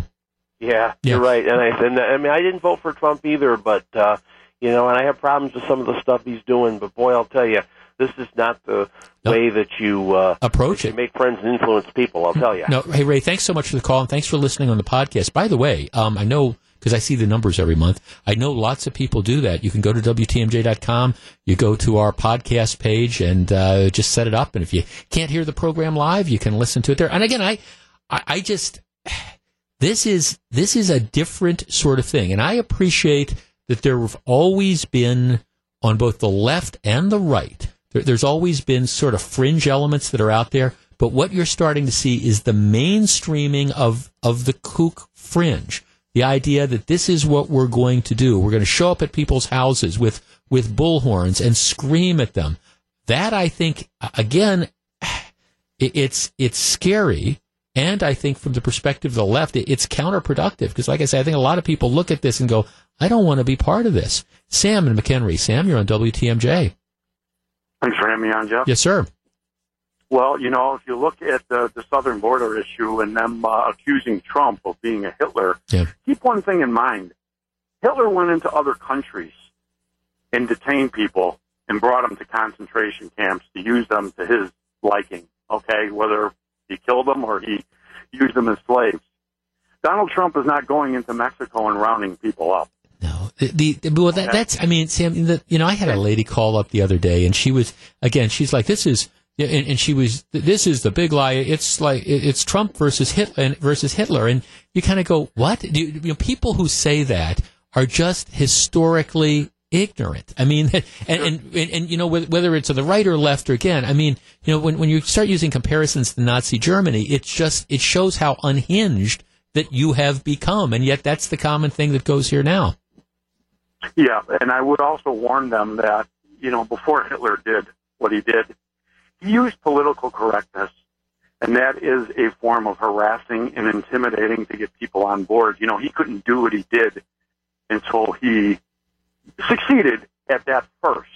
Speaker 5: Yeah,
Speaker 1: Yeah.
Speaker 5: you're right. And I and I mean I didn't vote for Trump either, but uh, you know, and I have problems with some of the stuff he's doing. But boy, I'll tell you, this is not the
Speaker 1: No.
Speaker 5: way that you uh,
Speaker 1: approach
Speaker 5: you
Speaker 1: it
Speaker 5: make friends and influence people. I'll tell you.
Speaker 1: no hey ray thanks so much for the call and thanks for listening on the podcast by the way um, i know because I see the numbers every month. I know lots of people do that. You can go to WTMJ.com, you go to our podcast page and uh, just set it up. And if you can't hear the program live, you can listen to it there. And again, I, I, I just, this is, this is a different sort of thing. And I appreciate that there have always been on both the left and the right, there, there's always been sort of fringe elements that are out there. But what you're starting to see is the mainstreaming of, of the kook fringe. The idea that this is what we're going to do. We're going to show up at people's houses with, with bullhorns and scream at them. That I think, again, it's, it's scary. And I think from the perspective of the left, it's counterproductive. Because like I said, I think a lot of people look at this and go, I don't want to be part of this. Sam and McHenry. Sam, you're on WTMJ.
Speaker 6: Thanks for having me on, Jeff.
Speaker 1: Yes, sir.
Speaker 6: Well, you know, if you look at the, the southern border issue and them uh, accusing Trump of being a Hitler,
Speaker 1: Yeah.
Speaker 6: keep one thing in mind. Hitler went into other countries and detained people and brought them to concentration camps to use them to his liking, okay, whether he killed them or he used them as slaves. Donald Trump is not going into Mexico and rounding people up.
Speaker 1: No, the, the well that, that's I mean Sam, the, you know I had a lady call up the other day and she was again she's like this is and, and she was this is the big lie it's like it's Trump versus Hitler versus Hitler and you kind of go what Do you, you know people who say that are just historically ignorant. I mean, and, and, and, and, you know, whether whether it's to the right or left or again, I mean, you know, when, when you start using comparisons to Nazi Germany, it's just, it shows how unhinged that you have become. And yet that's the common thing that goes here now.
Speaker 6: Yeah, and I would also warn them that, you know, before Hitler did what he did, he used political correctness, and that is a form of harassing and intimidating to get people on board. You know, he couldn't do what he did until he succeeded at that first.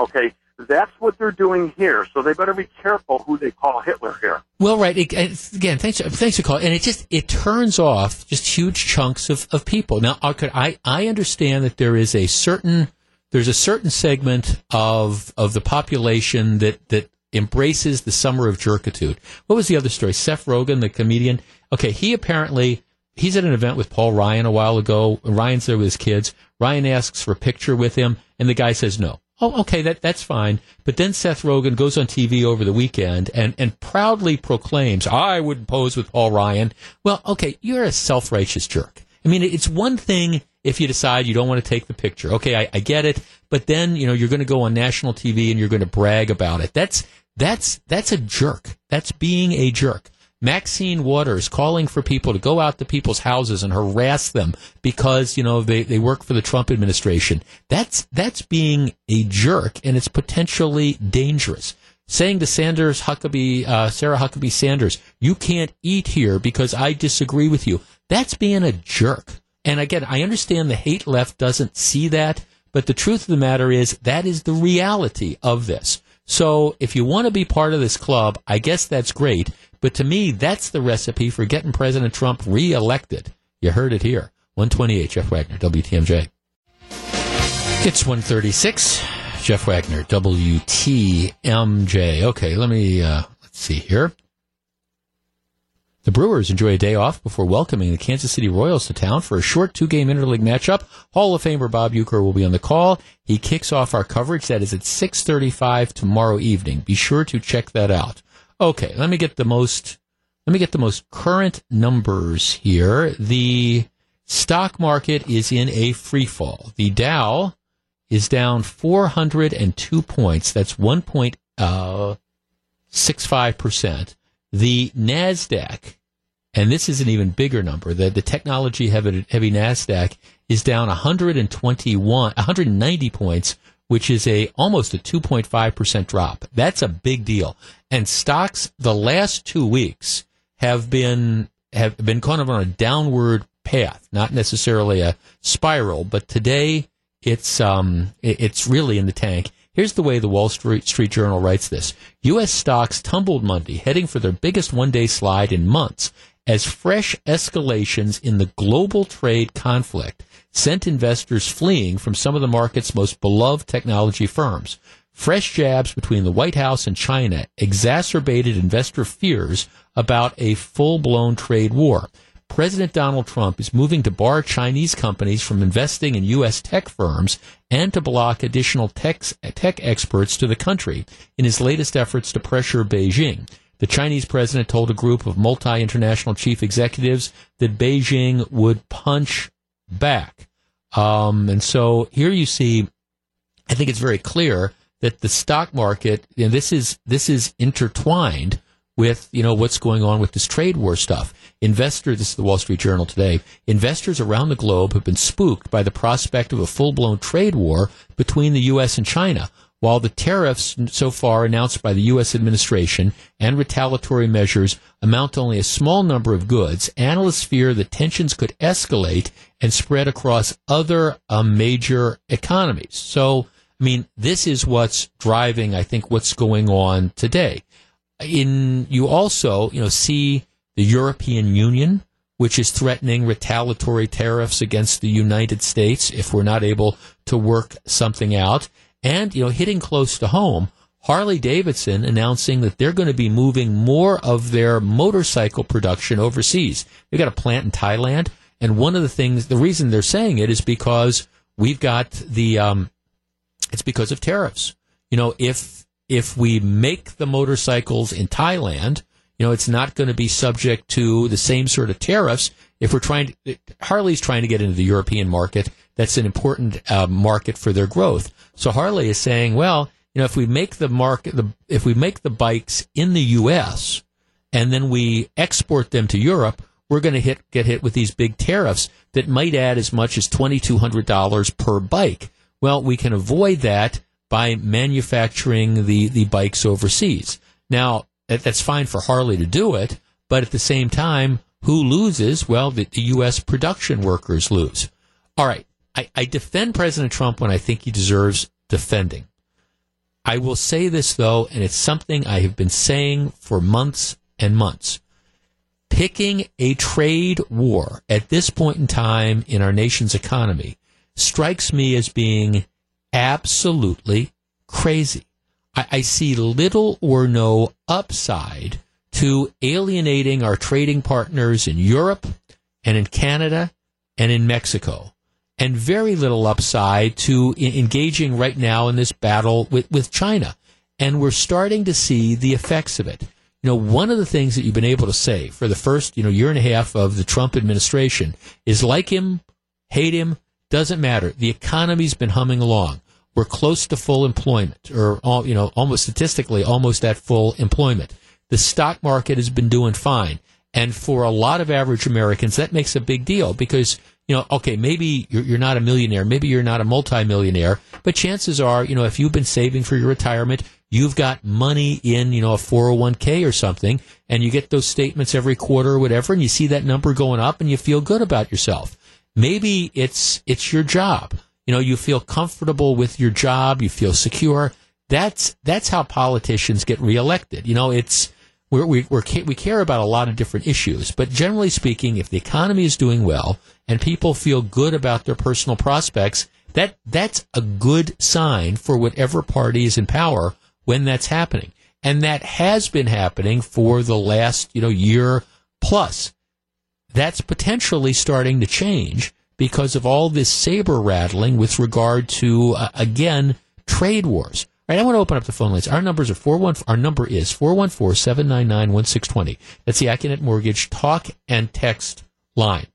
Speaker 6: Okay? That's what they're doing here, so they better be careful who they call Hitler here.
Speaker 1: Well, right. Again, thanks, thanks for calling. And it just it turns off just huge chunks of, of people. Now, I I understand that there is a certain there's a certain segment of of the population that that embraces the summer of jerkitude. What was the other story? Seth Rogen, the comedian. Okay, he apparently he's at an event with Paul Ryan a while ago. Ryan's there with his kids. Ryan asks for a picture with him, and the guy says no. Oh, okay, that that's fine. But then Seth Rogen goes on TV over the weekend and and proudly proclaims, "I would pose with Paul Ryan." Well, okay, you're a self righteous jerk. I mean, it's one thing if you decide you don't want to take the picture. Okay, I, I get it. But then you know you're going to go on national TV and you're going to brag about it. That's that's that's a jerk. That's being a jerk. Maxine Waters calling for people to go out to people's houses and harass them because you know they, they work for the Trump administration. That's that's being a jerk and it's potentially dangerous. Saying to Sanders Huckabee, uh, Sarah Huckabee Sanders, you can't eat here because I disagree with you. That's being a jerk. And again, I understand the hate left doesn't see that, but the truth of the matter is that is the reality of this. So if you want to be part of this club, I guess that's great. But to me, that's the recipe for getting President Trump reelected. You heard it here. 128, Jeff Wagner, WTMJ. It's 136, Jeff Wagner, WTMJ. Okay, let me, uh, let's see here. The Brewers enjoy a day off before welcoming the Kansas City Royals to town for a short two-game interleague matchup. Hall of Famer Bob Uecker will be on the call. He kicks off our coverage. That is at 6:35 tomorrow evening. Be sure to check that out. Okay, let me get the most let me get the most current numbers here. The stock market is in a free fall. The Dow is down 402 points. That's 1.65%. Uh, the NASDAQ, and this is an even bigger number, the, the technology heavy, heavy NASDAQ is down 121, 190 points, which is a almost a 2.5% drop. That's a big deal. And stocks the last two weeks have been have been kind of on a downward path, not necessarily a spiral, but today it's um it- it's really in the tank. Here's the way the Wall Street, Street Journal writes this. U.S. stocks tumbled Monday, heading for their biggest one-day slide in months as fresh escalations in the global trade conflict sent investors fleeing from some of the market's most beloved technology firms. Fresh jabs between the White House and China exacerbated investor fears about a full-blown trade war. President Donald Trump is moving to bar Chinese companies from investing in U.S. tech firms and to block additional tech, tech experts to the country in his latest efforts to pressure Beijing. The Chinese president told a group of multi international chief executives that Beijing would punch back. Um, and so here you see, I think it's very clear that the stock market, know, this is this is intertwined with you know what's going on with this trade war stuff. Investors, this is the Wall Street Journal today. Investors around the globe have been spooked by the prospect of a full-blown trade war between the U.S. and China. While the tariffs so far announced by the U.S. administration and retaliatory measures amount to only a small number of goods, analysts fear that tensions could escalate and spread across other uh, major economies. So, I mean, this is what's driving, I think, what's going on today. in you also you know see the European Union, which is threatening retaliatory tariffs against the United States if we're not able to work something out, and you know hitting close to home. Harley Davidson announcing that they're going to be moving more of their motorcycle production overseas. They've got a plant in Thailand, and one of the things, the reason they're saying it is because we've got the, um, it's because of tariffs. You know, if if we make the motorcycles in Thailand, you know, it's not going to be subject to the same sort of tariffs. If we're trying to, Harley's trying to get into the European market, that's an important uh, market for their growth. So Harley is saying, well, you know, if we make the market, the, if we make the bikes in the U.S. and then we export them to Europe, we're going to hit get hit with these big tariffs that might add as much as twenty two hundred dollars per bike. Well, we can avoid that by manufacturing the, the bikes overseas. Now, that's fine for Harley to do it, but at the same time, who loses? Well, the, the U.S. production workers lose. All right. I, I defend President Trump when I think he deserves defending. I will say this, though, and it's something I have been saying for months and months. Picking a trade war at this point in time in our nation's economy strikes me as being absolutely crazy. I, I see little or no upside to alienating our trading partners in Europe and in Canada and in Mexico, and very little upside to engaging right now in this battle with, with China. And we're starting to see the effects of it. You know, one of the things that you've been able to say for the first, you know, year and a half of the Trump administration is like him, hate him, doesn't matter. The economy's been humming along. We're close to full employment, or you know, almost statistically, almost at full employment. The stock market has been doing fine, and for a lot of average Americans, that makes a big deal because you know, okay, maybe you're, you're not a millionaire, maybe you're not a multimillionaire, but chances are, you know, if you've been saving for your retirement, you've got money in, you know, a 401k or something, and you get those statements every quarter or whatever, and you see that number going up, and you feel good about yourself. Maybe it's it's your job. You know, you feel comfortable with your job, you feel secure. That's that's how politicians get reelected. You know, it's we're, we we're, we care about a lot of different issues, but generally speaking, if the economy is doing well and people feel good about their personal prospects, that that's a good sign for whatever party is in power when that's happening. And that has been happening for the last, you know, year plus that's potentially starting to change because of all this saber rattling with regard to uh, again trade wars. All right, I want to open up the phone lines. Our numbers are four one. Our number is four one four seven nine nine one six twenty. That's the Accunet Mortgage talk and text line.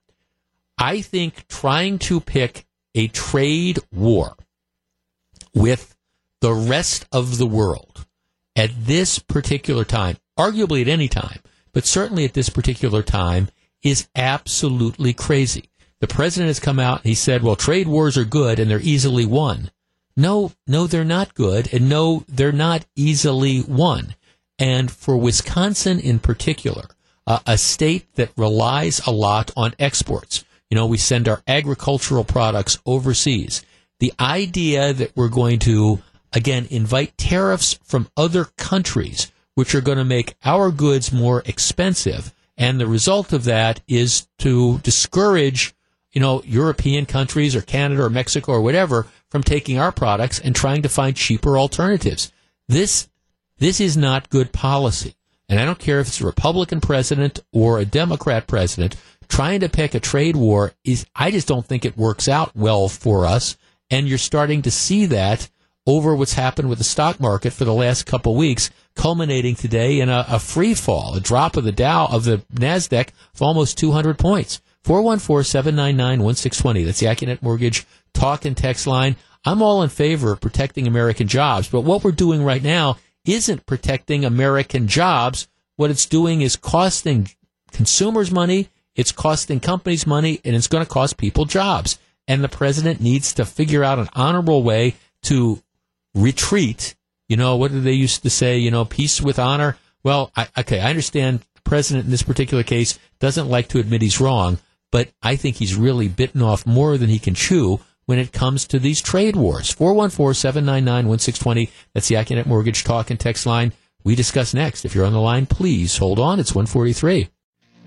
Speaker 1: I think trying to pick a trade war with the rest of the world at this particular time, arguably at any time, but certainly at this particular time, is absolutely crazy. The president has come out and he said, well, trade wars are good and they're easily won. No, no, they're not good. And no, they're not easily won. And for Wisconsin in particular, uh, a state that relies a lot on exports, you know, we send our agricultural products overseas. The idea that we're going to, again, invite tariffs from other countries, which are going to make our goods more expensive, and the result of that is to discourage, you know, European countries or Canada or Mexico or whatever from taking our products and trying to find cheaper alternatives. This, this is not good policy. And I don't care if it's a Republican president or a Democrat president trying to pick a trade war is, I just don't think it works out well for us. And you're starting to see that over what's happened with the stock market for the last couple weeks culminating today in a, a free fall, a drop of the Dow of the Nasdaq of almost 200 points. 414-799-1620. That's the Accunet Mortgage talk and text line. I'm all in favor of protecting American jobs, but what we're doing right now isn't protecting American jobs. What it's doing is costing consumers money, it's costing companies money, and it's going to cost people jobs. And the president needs to figure out an honorable way to retreat you know, what did they used to say? You know, peace with honor. Well, I, okay, I understand the president in this particular case doesn't like to admit he's wrong, but I think he's really bitten off more than he can chew when it comes to these trade wars. 414-799-1620. That's the Accunet Mortgage talk and text line. We discuss next. If you're on the line, please hold on. It's 143.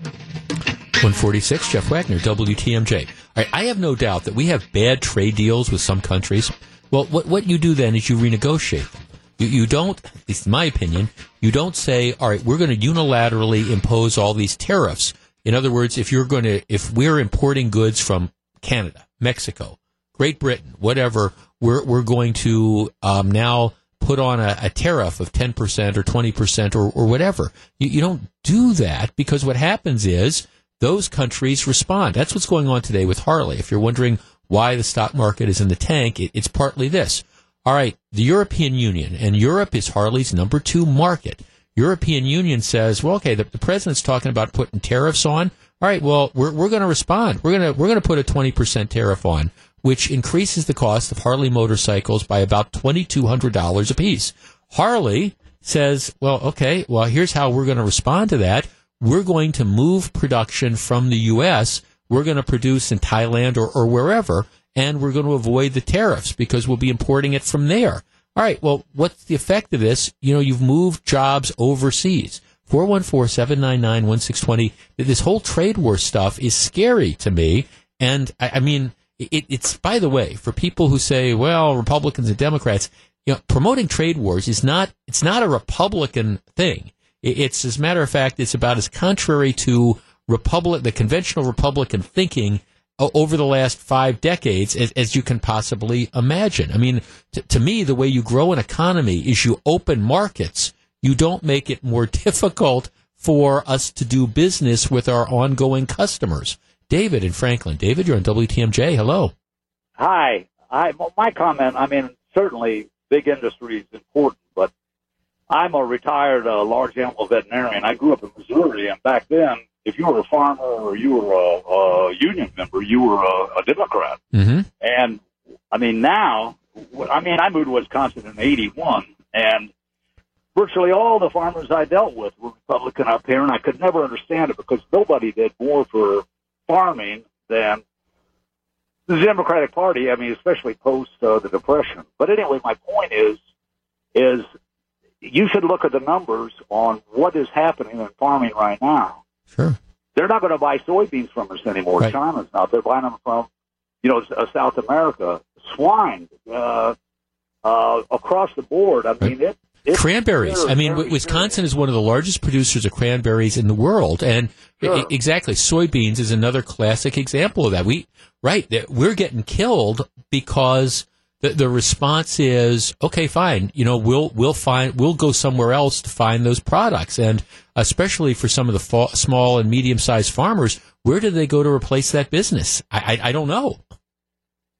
Speaker 1: 146, Jeff Wagner, WTMJ. All right, I have no doubt that we have bad trade deals with some countries. Well, what, what you do then is you renegotiate them. You, you don't, at least in my opinion, you don't say, all right, we're going to unilaterally impose all these tariffs. In other words, if you're going to, if we're importing goods from Canada, Mexico, Great Britain, whatever, we're, we're going to um, now put on a, a, tariff of 10% or 20% or, or whatever. You, you don't do that because what happens is those countries respond. That's what's going on today with Harley. If you're wondering why the stock market is in the tank, it, it's partly this. All right, the European Union, and Europe is Harley's number two market. European Union says, well, okay, the, the president's talking about putting tariffs on. All right, well, we're, we're going to respond. We're going to we're going to put a 20% tariff on which increases the cost of Harley motorcycles by about $2,200 a piece. Harley says, well, okay, well, here's how we're going to respond to that. We're going to move production from the U.S. We're going to produce in Thailand or, or wherever, and we're going to avoid the tariffs because we'll be importing it from there. All right, well, what's the effect of this? You know, you've moved jobs overseas. 414-799-1620. This whole trade war stuff is scary to me. And I, I mean, it, it's by the way for people who say, well, Republicans and Democrats, you know, promoting trade wars is not it's not a Republican thing. It, it's as a matter of fact, it's about as contrary to Republic the conventional Republican thinking over the last five decades as, as you can possibly imagine. I mean, t- to me, the way you grow an economy is you open markets. You don't make it more difficult for us to do business with our ongoing customers. David in Franklin. David, you're on WTMJ. Hello.
Speaker 7: Hi. I, my comment, I mean, certainly big industry is important, but I'm a retired uh, large animal veterinarian. I grew up in Missouri, and back then, if you were a farmer or you were a, a union member, you were a, a Democrat.
Speaker 1: Mm-hmm.
Speaker 7: And I mean, now, I mean, I moved to Wisconsin in '81, and virtually all the farmers I dealt with were Republican up here, and I could never understand it because nobody did more for farming than the Democratic Party. I mean, especially post uh, the Depression. But anyway, my point is, is you should look at the numbers on what is happening in farming right now.
Speaker 1: Sure.
Speaker 7: They're not going to buy soybeans from us anymore.
Speaker 1: Right.
Speaker 7: China's not. They're buying them from, you know, uh, South America. Swine uh, uh, across the board. I mean, it
Speaker 1: cranberries. I mean, Wisconsin is one of the largest producers of cranberries in the world, and sure. I- exactly, soybeans is another classic example of that. We right, we're getting killed because the, the response is okay, fine. You know, we'll we'll find we'll go somewhere else to find those products, and especially for some of the fa- small and medium sized farmers, where do they go to replace that business? I, I, I don't know.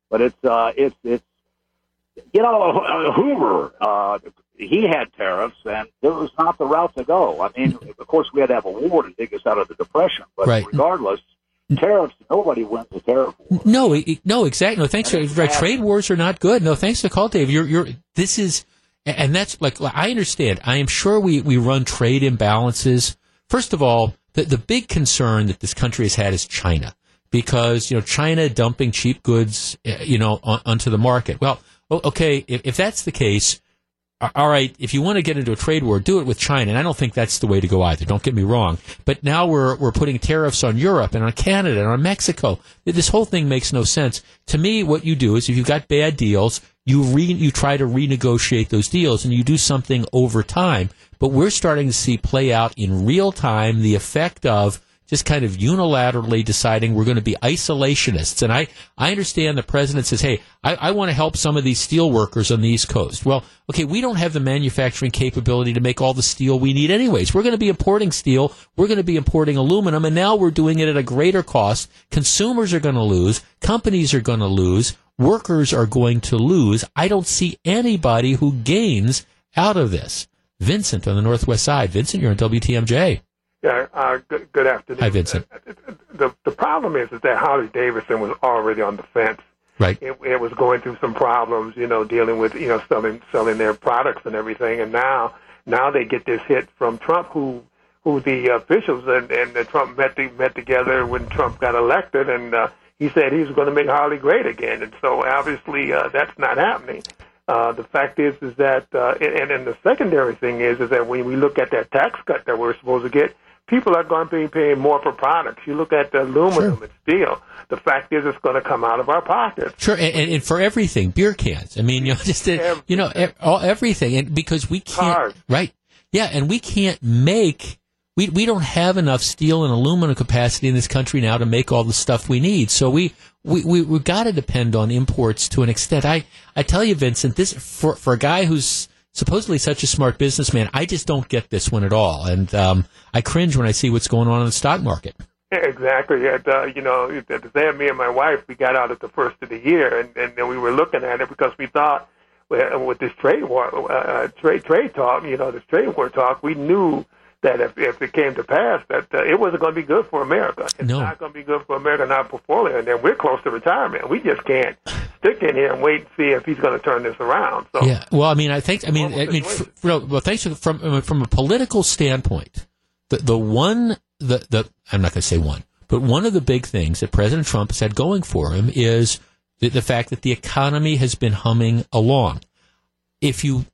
Speaker 7: But it's uh, it's it's you know Hoover. Uh, he had tariffs, and it was not the route to go. I mean, of course, we had to have a war to dig us out of the depression, but
Speaker 1: right.
Speaker 7: regardless, tariffs. Nobody wins a tariff war.
Speaker 1: No, no, exactly. No, thanks. For, right, trade wars are not good. No, thanks for the call, Dave. You're, you're. This is, and that's like I understand. I am sure we we run trade imbalances. First of all, the the big concern that this country has had is China, because you know China dumping cheap goods, eh, you know, on, onto the market. Well, okay, if, if that's the case all right, if you want to get into a trade war, do it with China. And I don't think that's the way to go either. Don't get me wrong. But now we're, we're putting tariffs on Europe and on Canada and on Mexico. This whole thing makes no sense. To me, what you do is if you've got bad deals, you re, you try to renegotiate those deals and you do something over time. But we're starting to see play out in real time the effect of just kind of unilaterally deciding we're going to be isolationists. And I, I understand the president says, hey, I, I want to help some of these steel workers on the East Coast. Well, okay, we don't have the manufacturing capability to make all the steel we need anyways. We're going to be importing steel. We're going to be importing aluminum. And now we're doing it at a greater cost. Consumers are going to lose. Companies are going to lose. Workers are going to lose. I don't see anybody who gains out of this. Vincent on the Northwest side. Vincent, you're on WTMJ.
Speaker 8: Yeah, uh, good, good afternoon.
Speaker 1: Hi, Vincent.
Speaker 8: The, the problem is, is that Harley Davidson was already on the fence.
Speaker 1: Right.
Speaker 8: It, it was going through some problems, you know, dealing with, you know, selling selling their products and everything. And now, now they get this hit from Trump, who who the officials and and the Trump met the, met together when Trump got elected, and uh, he said he was going to make Harley great again. And so obviously uh, that's not happening. Uh, the fact is, is that, uh, and, and the secondary thing is, is that when we look at that tax cut that we're supposed to get, people are going to be paying more for products. You look at the aluminum
Speaker 1: Sure.
Speaker 8: and steel. The fact is, it's going to come out of our pockets.
Speaker 1: Sure, and, and, and for everything, beer cans. I mean, you know, just uh, you know, all, everything, and because we can't,
Speaker 8: Cars.
Speaker 1: right? Yeah, and we can't make. We, we don't have enough steel and aluminum capacity in this country now to make all the stuff we need. So we we we we got to depend on imports to an extent. I I tell you, Vincent, this for for a guy who's supposedly such a smart businessman, I just don't get this one at all, and um, I cringe when I see what's going on in the stock market.
Speaker 8: Exactly. And, uh, you know, time, me and my wife, we got out at the first of the year, and, and then we were looking at it because we thought with this trade war, uh, trade trade talk, you know, this trade war talk, we knew that if, if it came to pass, that uh, it wasn't going to be good for America. It's
Speaker 1: No.
Speaker 8: not going to be good for America and our portfolio. And then we're close to retirement. We just can't stick in here and wait and see if he's going to turn this around. So
Speaker 1: Yeah. Well, I mean, I think. I mean, I mean, well, thanks for, from from a political standpoint. The the one the the I'm not going to say one, but one of the big things that President Trump has had going for him is the, the fact that the economy has been humming along. If you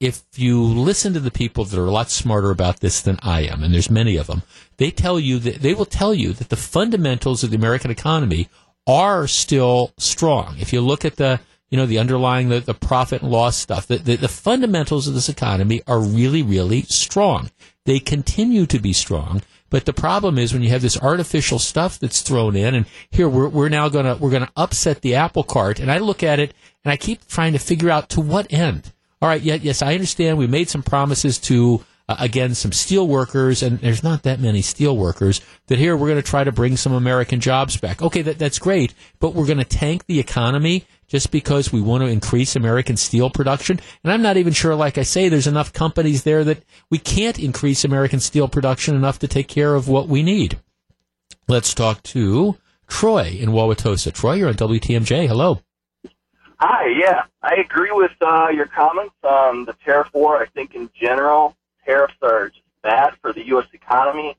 Speaker 1: if you listen to the people that are a lot smarter about this than I am, and there's many of them, they tell you that they will tell you that the fundamentals of the American economy are still strong. If you look at the you know the underlying the, the profit and loss stuff, the, the, the fundamentals of this economy are really really strong. They continue to be strong. But the problem is when you have this artificial stuff that's thrown in, and here we're, we're now gonna we're gonna upset the apple cart. And I look at it and I keep trying to figure out to what end. All right, yeah, yes, I understand. We made some promises to uh, again some steel workers, and there's not that many steel workers. That here we're going to try to bring some American jobs back. Okay, that that's great, but we're going to tank the economy just because we want to increase American steel production. And I'm not even sure, like I say, there's enough companies there that we can't increase American steel production enough to take care of what we need. Let's talk to Troy in Wauwatosa. Troy, you're on WTMJ. Hello.
Speaker 9: Hi, yeah, I agree with uh, your comments on the tariff war. I think in general, tariffs are just bad for the U.S. economy.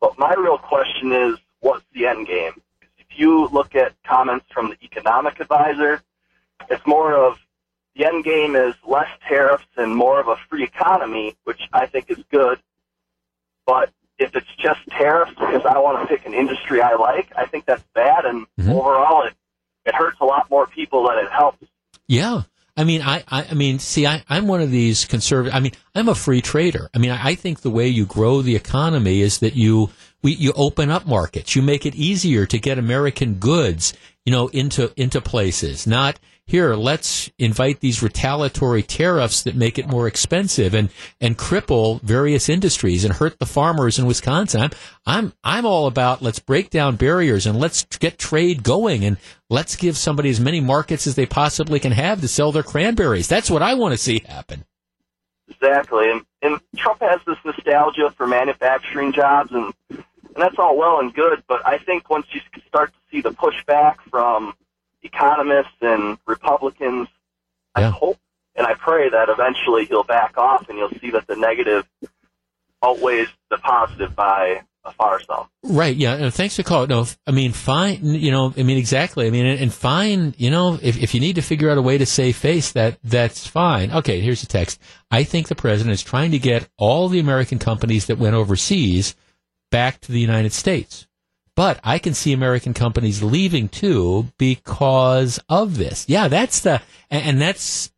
Speaker 9: But my real question is, what's the end game? If you look at comments from the economic advisor, it's more of the end game is less tariffs and more of a free economy, which I think is good. But if it's just tariffs because I want to pick an industry I like, I think that's bad. And
Speaker 1: Mhm.
Speaker 9: overall, it, it hurts a lot more people than it helps.
Speaker 1: Yeah. I mean, I, I, I mean, see, I, I'm one of these conservative. I mean, I'm a free trader. I mean, I, I think the way you grow the economy is that you, we, you open up markets. You make it easier to get American goods, you know, into, into places. Not here, let's invite these retaliatory tariffs that make it more expensive and, and cripple various industries and hurt the farmers in Wisconsin. I'm, I'm, I'm all about let's break down barriers and let's get trade going and let's give somebody as many markets as they possibly can have to sell their cranberries. That's what I want to see happen.
Speaker 9: Exactly, and, and Trump has this nostalgia for manufacturing jobs, and and that's all well and good. But I think once you start to see the pushback from economists and Republicans,
Speaker 1: Yeah.
Speaker 9: I hope and I pray that eventually he'll back off, and you'll see that the negative outweighs the positive by a far some.
Speaker 1: Right. Yeah. No, thanks for calling. No, I mean, fine. You know, I mean, exactly. I mean, and, and fine. You know, if, if you need to figure out a way to save face, that that's fine. Okay. Here's the text. I think the president is trying to get all the American companies that went overseas back to the United States. But I can see American companies leaving too because of this. Yeah, that's the, and, that's,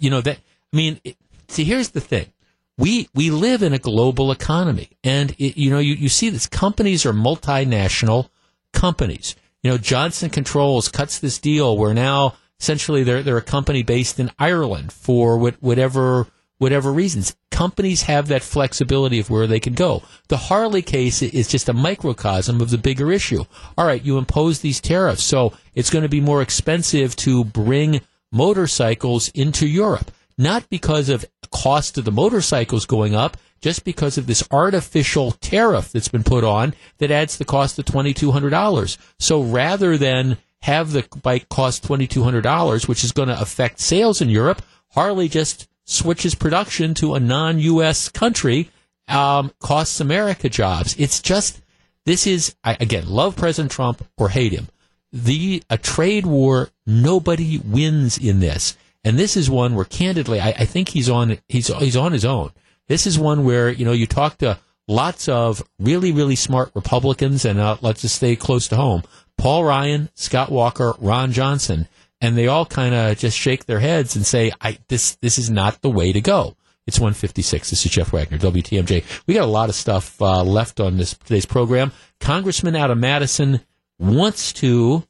Speaker 1: you know, that, I mean, it, see, here's the thing. We, we live in a global economy and it, you know, you, you see this companies are multinational companies. You know, Johnson Controls cuts this deal where now essentially they're, they're a company based in Ireland for what, whatever, whatever reasons. Companies have that flexibility of where they can go. The Harley case is just a microcosm of the bigger issue. All right, you impose these tariffs, so it's going to be more expensive to bring motorcycles into Europe. Not because of cost of the motorcycles going up, just because of this artificial tariff that's been put on that adds the cost of $2,200. So rather than have the bike cost $2,200, which is going to affect sales in Europe, Harley just switches production to a non-U.S. country, um, costs America jobs. It's just, this is, I, again, love President Trump or hate him. The, a trade war, nobody wins in this. And this is one where, candidly, I, I think he's on he's he's on his own. This is one where you know you talk to lots of really really smart Republicans, and uh, let's just stay close to home. Paul Ryan, Scott Walker, Ron Johnson, and they all kind of just shake their heads and say, "I this this is not the way to go." It's 156. This is Jeff Wagner, WTMJ. We got a lot of stuff uh, left on this today's program. Congressman out of Madison wants to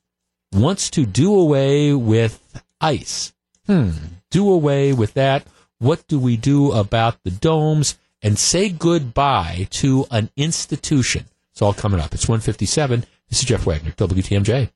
Speaker 1: wants to do away with ICE. Hmm. Do away with that. What do we do about the domes and say goodbye to an institution? It's all coming up. It's 157. This is Jeff Wagner, WTMJ.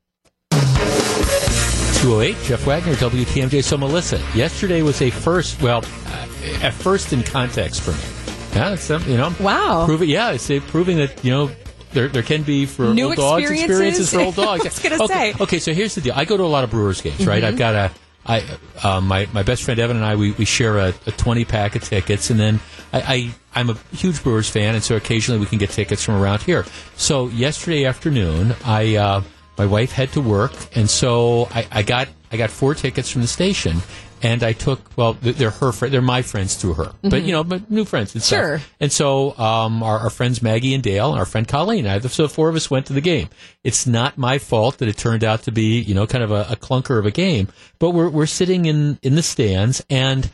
Speaker 1: 208, Jeff Wagner, WTMJ. So, Melissa, yesterday was a first, well, uh, a first in context for me. Yeah, it's, um, you know,
Speaker 10: Wow.
Speaker 1: prove it. Yeah, it's proving that, you know, there, there can be for
Speaker 10: New
Speaker 1: old dogs
Speaker 10: experiences?
Speaker 1: experiences for old dogs.
Speaker 10: I was gonna
Speaker 1: okay,
Speaker 10: say.
Speaker 1: Okay, so here's the deal. I go to a lot of Brewers games, right?
Speaker 10: Mhm.
Speaker 1: I've got a, I, uh, my my best friend Evan and I we, we share a, a twenty pack of tickets, and then I, I I'm a huge Brewers fan, and so occasionally we can get tickets from around here. So yesterday afternoon, I uh, my wife had to work, and so I, I got I got four tickets from the station. And I took well, they're her, they're my friends through her, but
Speaker 10: Mhm.
Speaker 1: you know, but new friends and stuff.
Speaker 10: Sure.
Speaker 1: And so um, our, our friends Maggie and Dale, and our friend Colleen, I, so the four of us went to the game. It's not my fault that it turned out to be, you know, kind of a, a clunker of a game. But we're we're sitting in in the stands, and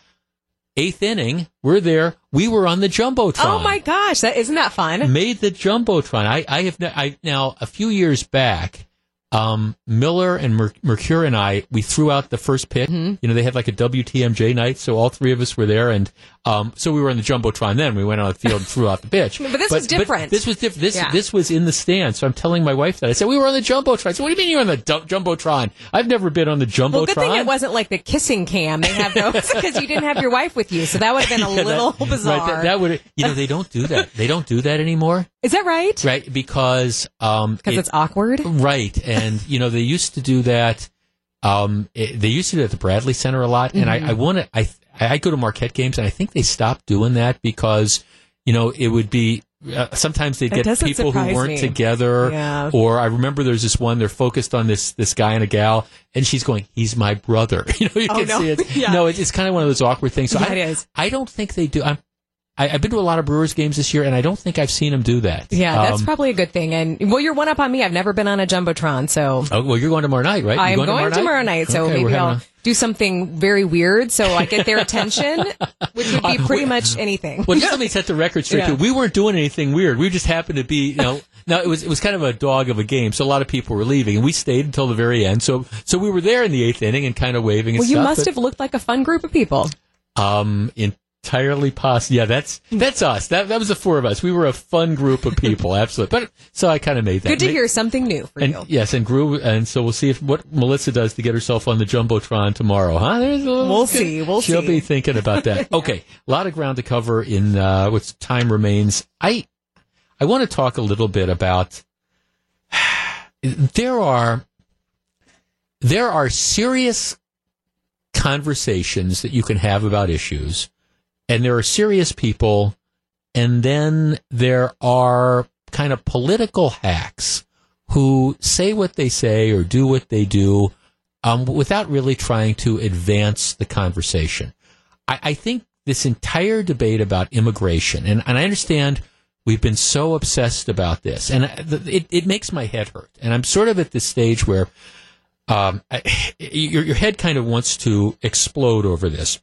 Speaker 1: eighth inning, we're there. We were on the jumbotron.
Speaker 10: Oh my gosh, that isn't that fun?
Speaker 1: Made the jumbotron. I I have I now a few years back. Um, Miller and Mer- Mercure and I, we threw out the first pitch.
Speaker 10: Mm-hmm.
Speaker 1: You know, they had like a WTMJ night, so all three of us were there, and um, so we were in the jumbotron. Then we went on the field and threw out the pitch.
Speaker 10: But this was different.
Speaker 1: this was different. This
Speaker 10: Yeah.
Speaker 1: this was in the stand. So I'm telling my wife that I said we were on the jumbotron. Said, "What do you mean you're on the jumbotron? I've never been on the jumbotron."
Speaker 10: Well, good thing it wasn't like the kissing cam they have those because you didn't have your wife with you, so that would have been a
Speaker 1: Yeah, that-
Speaker 10: little
Speaker 1: right,
Speaker 10: bizarre.
Speaker 1: that, that would you know they don't do that. They don't do that anymore.
Speaker 10: Is that right?
Speaker 1: Right, because um,
Speaker 10: Because
Speaker 1: it-
Speaker 10: it's awkward.
Speaker 1: Right, and you know they used to do that. Um, it, they used to do it at the Bradley Center a lot, and
Speaker 10: Mhm.
Speaker 1: I, I want to. I I go to Marquette games, and I think they stopped doing that because you know it would be. Uh, sometimes they'd get people who weren't
Speaker 10: me.
Speaker 1: together,
Speaker 10: Yeah.
Speaker 1: or I remember there's this one. They're focused on this this guy and a gal, and she's going, "He's my brother." You know, you
Speaker 10: Oh,
Speaker 1: can
Speaker 10: no.
Speaker 1: see it.
Speaker 10: Yeah.
Speaker 1: No, it, it's kind of one of those awkward things. So
Speaker 10: Yeah,
Speaker 1: I. I don't think they do. I'm, I, I've been to a lot of Brewers games this year, and I don't think I've seen them do that.
Speaker 10: Yeah, that's
Speaker 1: Um,
Speaker 10: probably a good thing. And well, you're one up on me. I've never been on a jumbotron, so
Speaker 1: Oh, well, you're going tomorrow night, right?
Speaker 10: I'm going tomorrow night. So
Speaker 1: Okay,
Speaker 10: maybe I'll
Speaker 1: a-
Speaker 10: do something very weird so I get their attention, which would be
Speaker 1: Uh,
Speaker 10: pretty much anything.
Speaker 1: Well, just let me set the record straight.
Speaker 10: Yeah.
Speaker 1: too. We weren't doing anything weird. We just happened to be, you know. Now it was it was kind of a dog of a game, so a lot of people were leaving, and we stayed until the very end. So so we were there in the eighth inning and kind of waving and
Speaker 10: well, you
Speaker 1: stuff.
Speaker 10: must have looked like a fun group of people.
Speaker 1: Um, um entirely possible. Yeah, that's that's us. That that was the four of us. We were a fun group of people, absolutely. But so I kind of made that.
Speaker 10: Good to hear something new for
Speaker 1: And
Speaker 10: you.
Speaker 1: yes, and grew, and so we'll see if what Melissa does to get herself on the jumbotron tomorrow, huh? There's a little-
Speaker 10: We'll see. We'll
Speaker 1: She'll
Speaker 10: see.
Speaker 1: be thinking about that. Okay, a lot of ground to cover in uh, what time remains. I I want to talk a little bit about. There are there are serious conversations that you can have about issues, and there are serious people, and then there are kind of political hacks who say what they say or do what they do um, without really trying to advance the conversation. I, I think this entire debate about immigration, and, and I understand we've been so obsessed about this, and it, it makes my head hurt. And I'm sort of at this stage where um, I, your, your head kind of wants to explode over this.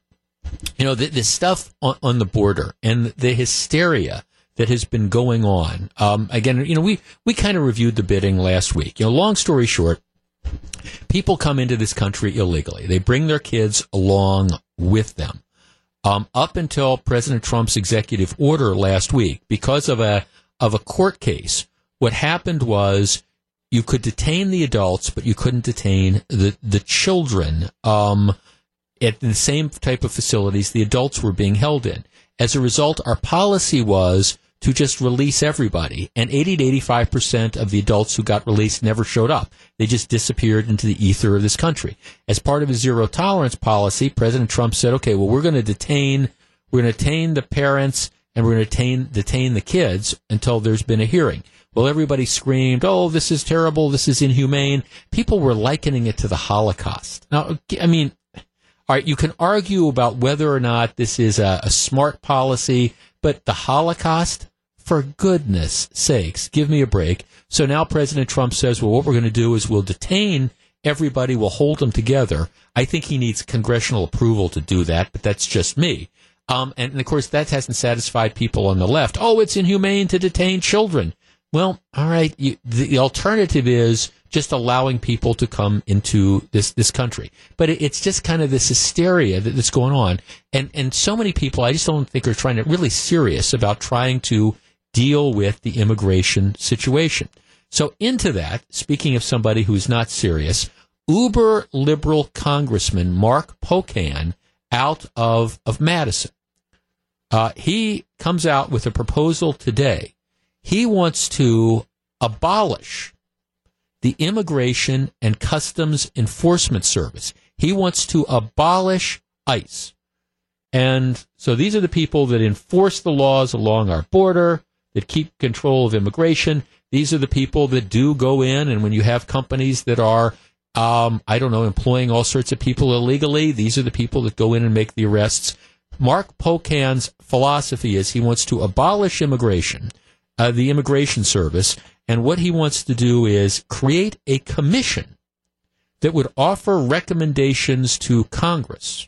Speaker 1: You know, the, the stuff on, on the border and the hysteria that has been going on. Um, again, you know, we, we kind of reviewed the bidding last week. You know, long story short, people come into this country illegally. They bring their kids along with them. Um, up until President Trump's executive order last week, because of a of a court case, what happened was you could detain the adults, but you couldn't detain the the children. Um, at the same type of facilities the adults were being held in. As a result, our policy was to just release everybody. And 80 to 85% of the adults who got released never showed up. They just disappeared into the ether of this country. As part of his zero tolerance policy, President Trump said, okay, well, we're going to detain, we're going to detain the parents and we're going to detain, detain the kids until there's been a hearing. Well, everybody screamed, oh, this is terrible. This is inhumane. People were likening it to the Holocaust. Now, I mean, All right, you can argue about whether or not this is a, a smart policy, but the Holocaust, for goodness sakes, give me a break. So now President Trump says, well, what we're going to do is we'll detain everybody, we'll hold them together. I think he needs congressional approval to do that, but that's just me. Um, and, and of course, that hasn't satisfied people on the left. Oh, it's inhumane to detain children. Well, all right. You, the, the, alternative is just allowing people to come into this this country. But it, it's just kind of this hysteria that, that's going on, and and so many people, I just don't think are trying to really serious about trying to deal with the immigration situation. So into that, speaking of somebody who's not serious, uber liberal Congressman Mark Pocan out of of Madison, uh, he comes out with a proposal today he wants to abolish the Immigration and Customs Enforcement Service. He wants to abolish ICE. And so these are the people that enforce the laws along our border, that keep control of immigration. These are the people that do go in, and when you have companies that are, um, I don't know, employing all sorts of people illegally, these are the people that go in and make the arrests. Mark Pocan's philosophy is he wants to abolish immigration uh, the Immigration Service, and what he wants to do is create a commission that would offer recommendations to Congress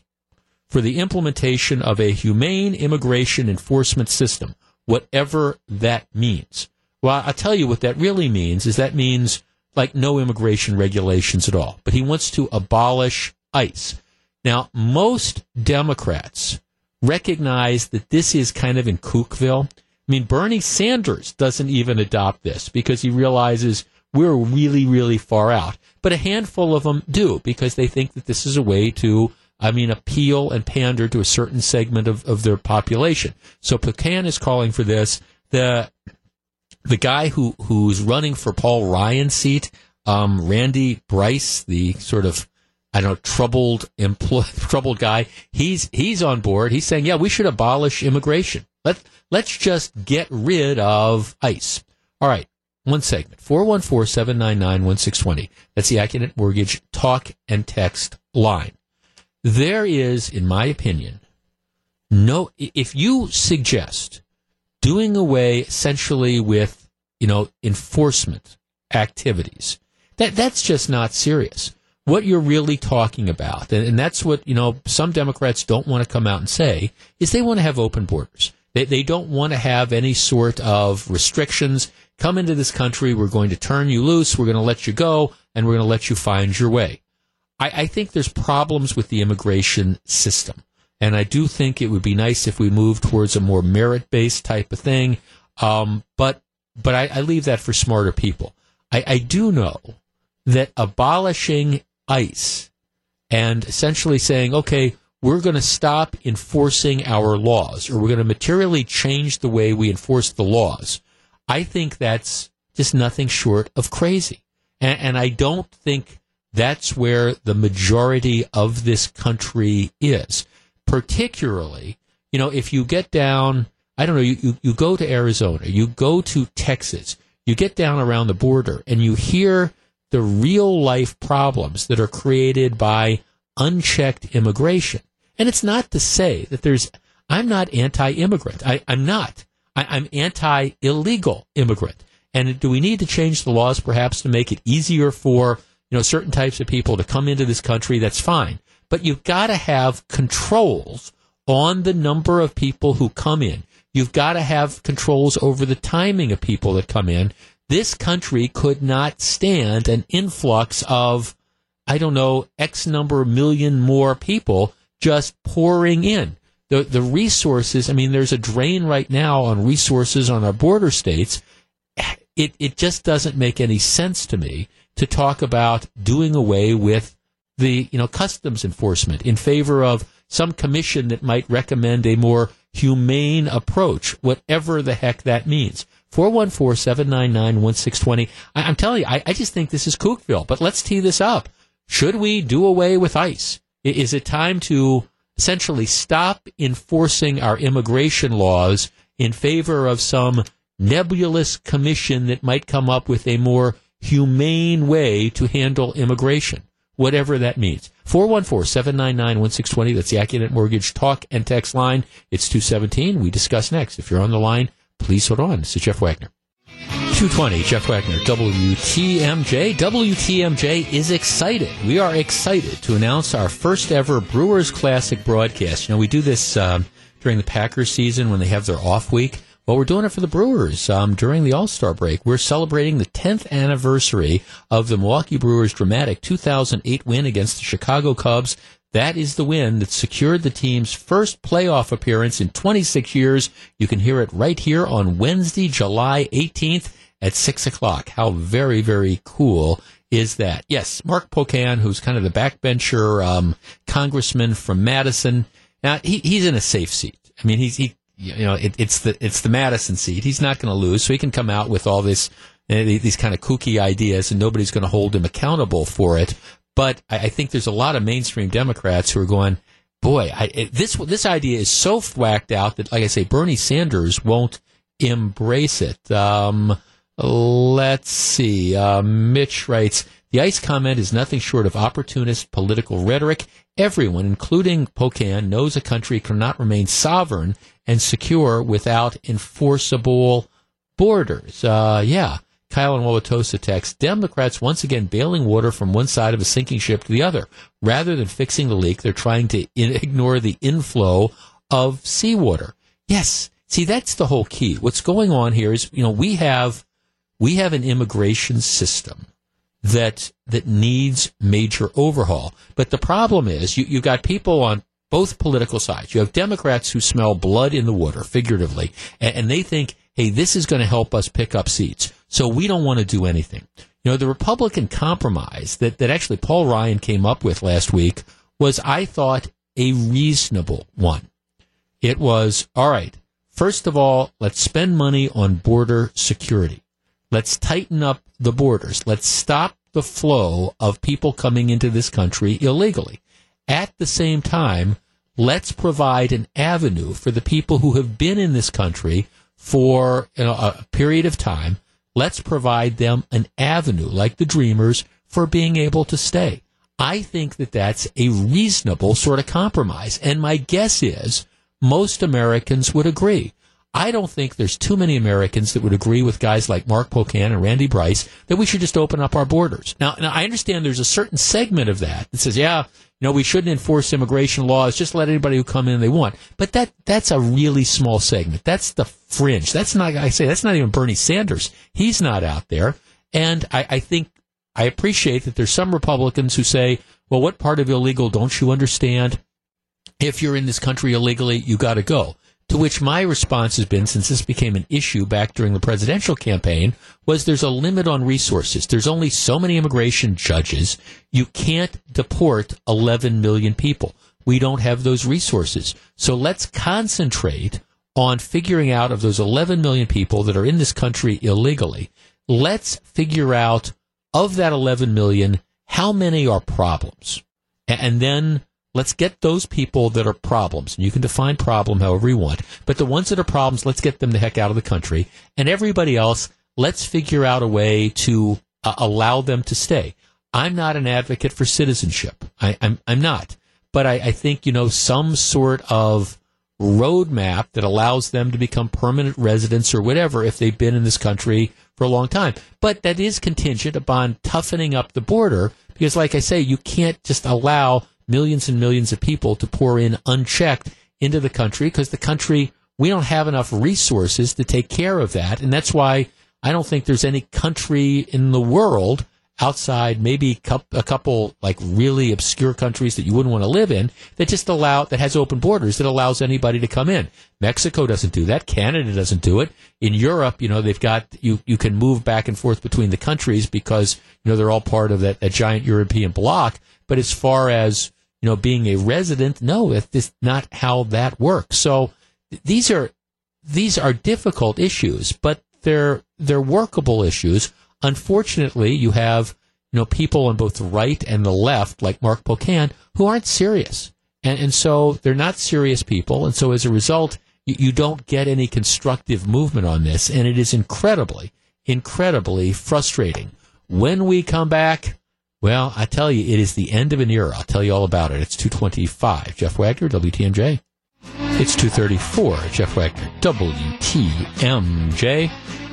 Speaker 1: for the implementation of a humane immigration enforcement system, whatever that means. Well, I'll tell you what that really means is that means like no immigration regulations at all. But he wants to abolish ICE. Now, most Democrats recognize that this is kind of in Kookville. I mean, Bernie Sanders doesn't even adopt this because he realizes we're really, really far out. But a handful of them do because they think that this is a way to, I mean, appeal and pander to a certain segment of, of their population. So Pocan is calling for this. The the guy who who's running for Paul Ryan's seat, um, Randy Bryce, the sort of I don't know troubled employ, troubled guy. He's he's on board. He's saying, yeah, we should abolish immigration. Let let's just get rid of ICE. All right, one segment 414 799 1620. That's the Accunet Mortgage talk and text line. There is, in my opinion, no, if you suggest doing away essentially with, you know, enforcement activities, that, that's just not serious. What you're really talking about, and, and that's what, you know, some Democrats don't want to come out and say, is they want to have open borders. They, they don't want to have any sort of restrictions. Come into this country, we're going to turn you loose, we're going to let you go, and we're going to let you find your way. I, I think there's problems with the immigration system. And I do think it would be nice if we move towards a more merit based type of thing. Um, but but I, I, leave that for smarter people. I, I do know that abolishing ICE and essentially saying, okay, we're going to stop enforcing our laws or we're going to materially change the way we enforce the laws. I think that's just nothing short of crazy. And, and I don't think that's where the majority of this country is. Particularly, you know, if you get down, I don't know, you, you, you go to Arizona, you go to Texas, you get down around the border and you hear the real life problems that are created by unchecked immigration. And it's not to say that there's, I'm not anti immigrant. I'm not. I, am anti illegal immigrant. And do we need to change the laws perhaps to make it easier for, you know, certain types of people to come into this country? That's fine. But you've got to have controls on the number of people who come in. You've got to have controls over the timing of people that come in. This country could not stand an influx of, I don't know, X number of million more people just pouring in. The, the resources, I mean, there's a drain right now on resources on our border states. It, it just doesn't make any sense to me to talk about doing away with the, you know, customs enforcement in favor of some commission that might recommend a more humane approach, whatever the heck that means. 414-799-1620. I, am telling you, I, I just think this is Kookville, but let's tee this up. Should we do away with ICE? Is it time to essentially stop enforcing our immigration laws in favor of some nebulous commission that might come up with a more humane way to handle immigration, whatever that means? 414-799-1620. That's the Accunet Mortgage talk and text line. It's 217. We discuss next. If you're on the line, please hold on. This is Jeff Wagner. 220, Jeff Wagner, WTMJ. WTMJ is excited. We are excited to announce our first ever Brewers Classic broadcast. You know, we do this um, during the Packers season when they have their off week. Well, we're doing it for the Brewers um, during the All Star break. We're celebrating the 10th anniversary of the Milwaukee Brewers' dramatic 2008 win against the Chicago Cubs. That is the win that secured the team's first playoff appearance in 26 years. You can hear it right here on Wednesday, July 18th at 6 o'clock. How very, very cool is that? Yes, Mark Pocan, who's kind of the backbencher um, congressman from Madison. Now, he, he's in a safe seat. I mean, he's, he, you know, it, it's the, it's the Madison seat. He's not going to lose, so he can come out with all this, uh, these kind of kooky ideas and nobody's going to hold him accountable for it. But I, I, think there's a lot of mainstream Democrats who are going, boy, I, this, this idea is so whacked out that, like I say, Bernie Sanders won't embrace it. Um, Let's see. Uh, Mitch writes, the ICE comment is nothing short of opportunist political rhetoric. Everyone, including Pocan, knows a country cannot remain sovereign and secure without enforceable borders. Uh, yeah. Kyle and Wauwatosa text, Democrats once again bailing water from one side of a sinking ship to the other. Rather than fixing the leak, they're trying to in- ignore the inflow of seawater. Yes. See, that's the whole key. What's going on here is, you know, we have we have an immigration system that that needs major overhaul. But the problem is you, you've got people on both political sides. You have Democrats who smell blood in the water, figuratively, and, and they think, hey, this is going to help us pick up seats. So we don't want to do anything. You know, the Republican compromise that, that actually Paul Ryan came up with last week was, I thought, a reasonable one. It was, all right, first of all, let's spend money on border security. Let's tighten up the borders. Let's stop the flow of people coming into this country illegally. At the same time, let's provide an avenue for the people who have been in this country for you know, a period of time. Let's provide them an avenue, like the Dreamers, for being able to stay. I think that that's a reasonable sort of compromise. And my guess is most Americans would agree. I don't think there's too many Americans that would agree with guys like Mark Pocan and Randy Bryce that we should just open up our borders. Now, now I understand there's a certain segment of that that says, yeah, know, we shouldn't enforce immigration laws, just let anybody who come in they want. But that that's a really small segment. That's the fringe. That's not I say that's not even Bernie Sanders. He's not out there. And I, I think I appreciate that there's some Republicans who say, well, what part of illegal don't you understand? If you're in this country illegally, you got to go. To which my response has been, since this became an issue back during the presidential campaign, was there's a limit on resources. There's only so many immigration judges. You can't deport 11 million people. We don't have those resources. So let's concentrate on figuring out of those 11 million people that are in this country illegally. Let's figure out of that 11 million, how many are problems? And then Let's get those people that are problems. You can define problem however you want. But the ones that are problems, let's get them the heck out of the country. And everybody else, let's figure out a way to uh, allow them to stay. I'm not an advocate for citizenship. I, am I'm, I'm not. But I, I think, you know, some sort of roadmap that allows them to become permanent residents or whatever if they've been in this country for a long time. But that is contingent upon toughening up the border because, like I say, you can't just allow millions and millions of people to pour in unchecked into the country because the country, we don't have enough resources to take care of that. And that's why I don't think there's any country in the world outside maybe a couple like really obscure countries that you wouldn't want to live in that just allow that has open borders that allows anybody to come in. Mexico doesn't do that. Canada doesn't do it. In Europe, you know, they've got you you can move back and forth between the countries because you know they're all part of that, that giant European bloc. But as far as you know, being a resident. No, it's not how that works. So these are these are difficult issues, but they're they're workable issues. Unfortunately, you have you know people on both the right and the left, like Mark Pocan, who aren't serious, and and so they're not serious people, and so as a result, you, you don't get any constructive movement on this, and it is incredibly, incredibly frustrating. When we come back, Well, I tell you, it is the end of an era. I'll tell you all about it. It's 225. Jeff Wagner, WTMJ. It's 234. Jeff Wagner, WTMJ.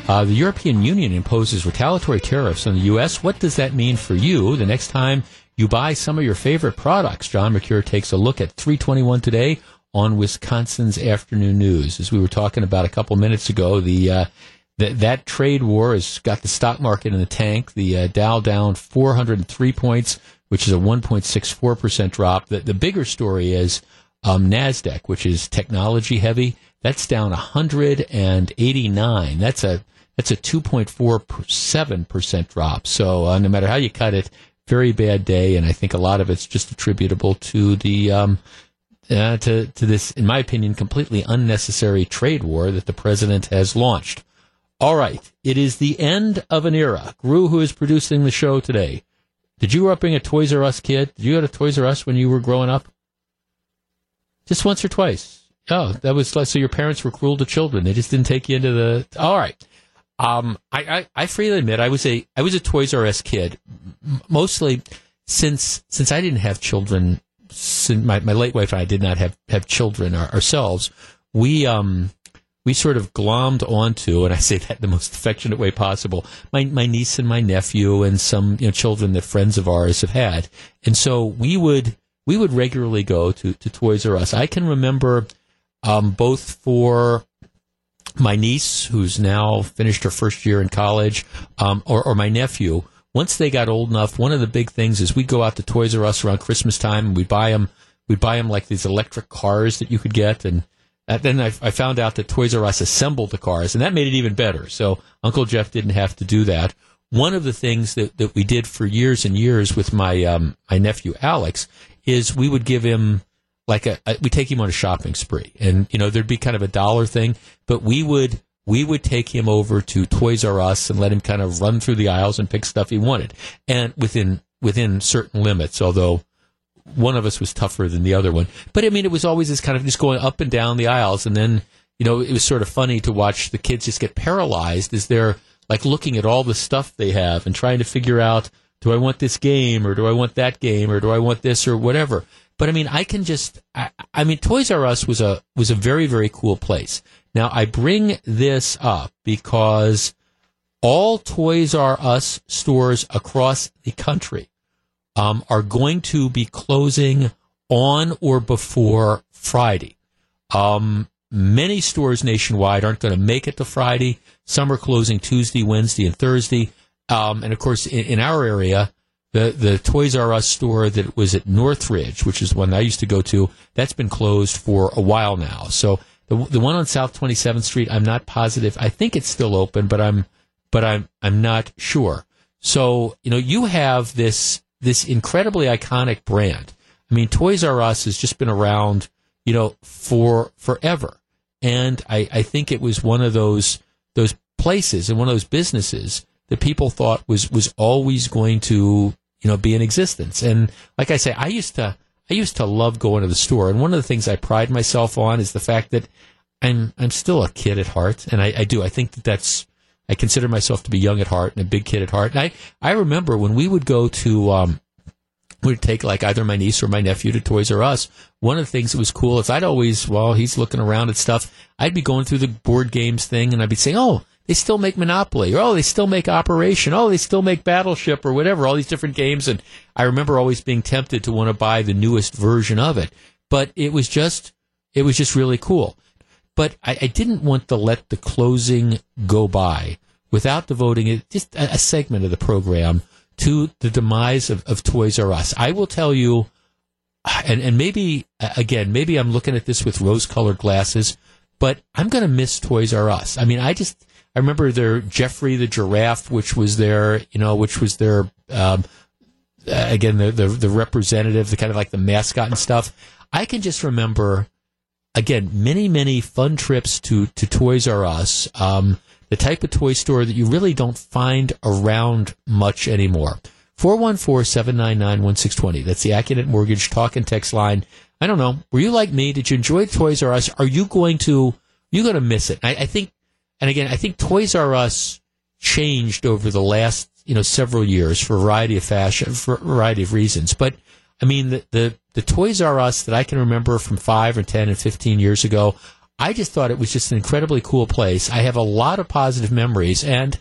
Speaker 1: Uh, the European Union imposes retaliatory tariffs on the U.S. What does that mean for you the next time you buy some of your favorite products? John Mercure takes a look at 321 today on Wisconsin's Afternoon News. As we were talking about a couple minutes ago, the uh, that that trade war has got the stock market in the tank. The uh, Dow down 403 points, which is a 1.64 percent drop. The, the bigger story is um, Nasdaq, which is technology heavy. That's down 189. That's a that's a 2.47 percent drop. So uh, no matter how you cut it, very bad day, and I think a lot of it's just attributable to the um, uh, to to this, in my opinion, completely unnecessary trade war that the president has launched. All right. It is the end of an era. Gru, who is producing the show today, did you grow up being a Toys R Us kid? Did you go to Toys R Us when you were growing up? Just once or twice. Oh, that was so your parents were cruel to children. They just didn't take you into the. All right. Um, I, I, I freely admit I was a I was a Toys R Us kid, mostly since since I didn't have children. Since my, my late wife and I did not have have children ourselves. We um we sort of glommed onto, and I say that in the most affectionate way possible, my, my niece and my nephew and some you know, children that friends of ours have had. And so we would, we would regularly go to, to Toys R Us. I can remember um, both for my niece, who's now finished her first year in college, um, or, or my nephew, once they got old enough, one of the big things is we'd go out to Toys R Us around Christmas time and we'd buy them, we'd buy them like these electric cars that you could get and uh, then I, I, found out that Toys R Us assembled the cars, and that made it even better. So Uncle Jeff didn't have to do that. One of the things that, that we did for years and years with my um, my nephew Alex is we would give him like a, a we take him on a shopping spree, and you know there'd be kind of a dollar thing, but we would we would take him over to Toys R Us and let him kind of run through the aisles and pick stuff he wanted, and within within certain limits. Although one of us was tougher than the other one. But I mean, it was always this kind of just going up and down the aisles, and then you know it was sort of funny to watch the kids just get paralyzed as they're like looking at all the stuff they have and trying to figure out do I want this game or do I want that game or do I want this or whatever. But I mean, I can just I, I mean, Toys R Us was a was a very very cool place. Now I bring this up because all Toys R Us stores across the country um, are going to be closing on or before Friday. Um, many stores nationwide aren't going to make it to Friday. Some are closing Tuesday, Wednesday, and Thursday. Um, and of course, in, in, our area, the the Toys R Us store that was at Northridge, which is the one I used to go to, that's been closed for a while now. So the the one on South Twenty Seventh Street, I'm not positive. I think it's still open, but I'm but I'm I'm not sure. So you know, you have this this incredibly iconic brand. I mean, Toys R Us has just been around, you know, for forever. And I, I think it was one of those those places and one of those businesses that people thought was was always going to, you know, be in existence. And like I say, I used to I used to love going to the store. And one of the things I pride myself on is the fact that I'm I'm still a kid at heart, and I, I do. I think that that's I consider myself to be young at heart and a big kid at heart. And I, I remember when we would go to, um, would take like either my niece or my nephew to Toys R Us. One of the things that was cool is I'd always, while he's looking around at stuff, I'd be going through the board games thing and I'd be saying, oh, they still make Monopoly, or oh, they still make Operation, oh, they still make Battleship, or whatever, all these different games. And I remember always being tempted to want to buy the newest version of it. But it was just, it was just really cool. But I, I didn't want to let the closing go by without devoting it, just a, a segment of the program to the demise of, of Toys R Us. I will tell you, and, and maybe, again, maybe I'm looking at this with rose colored glasses, but I'm going to miss Toys R Us. I mean, I just, I remember their Geoffrey the giraffe, which was their, you know, which was their, um, again, the, the, the representative, the kind of like the mascot and stuff. I can just remember again, many, many fun trips to, to Toys R Us, um, the type of toy store that you really don't find around much anymore. 414-799-1620. That's the Accunet Mortgage talk and text line. I don't know. Were you like me? Did you enjoy Toys R Us? Are you going to, you going to miss it? I, I think, and again, I think Toys R Us changed over the last you know several years for a variety of fashion, for a variety of reasons. But I mean, the, the the Toys R Us that I can remember from five or ten and fifteen years ago, I just thought it was just an incredibly cool place. I have a lot of positive memories, and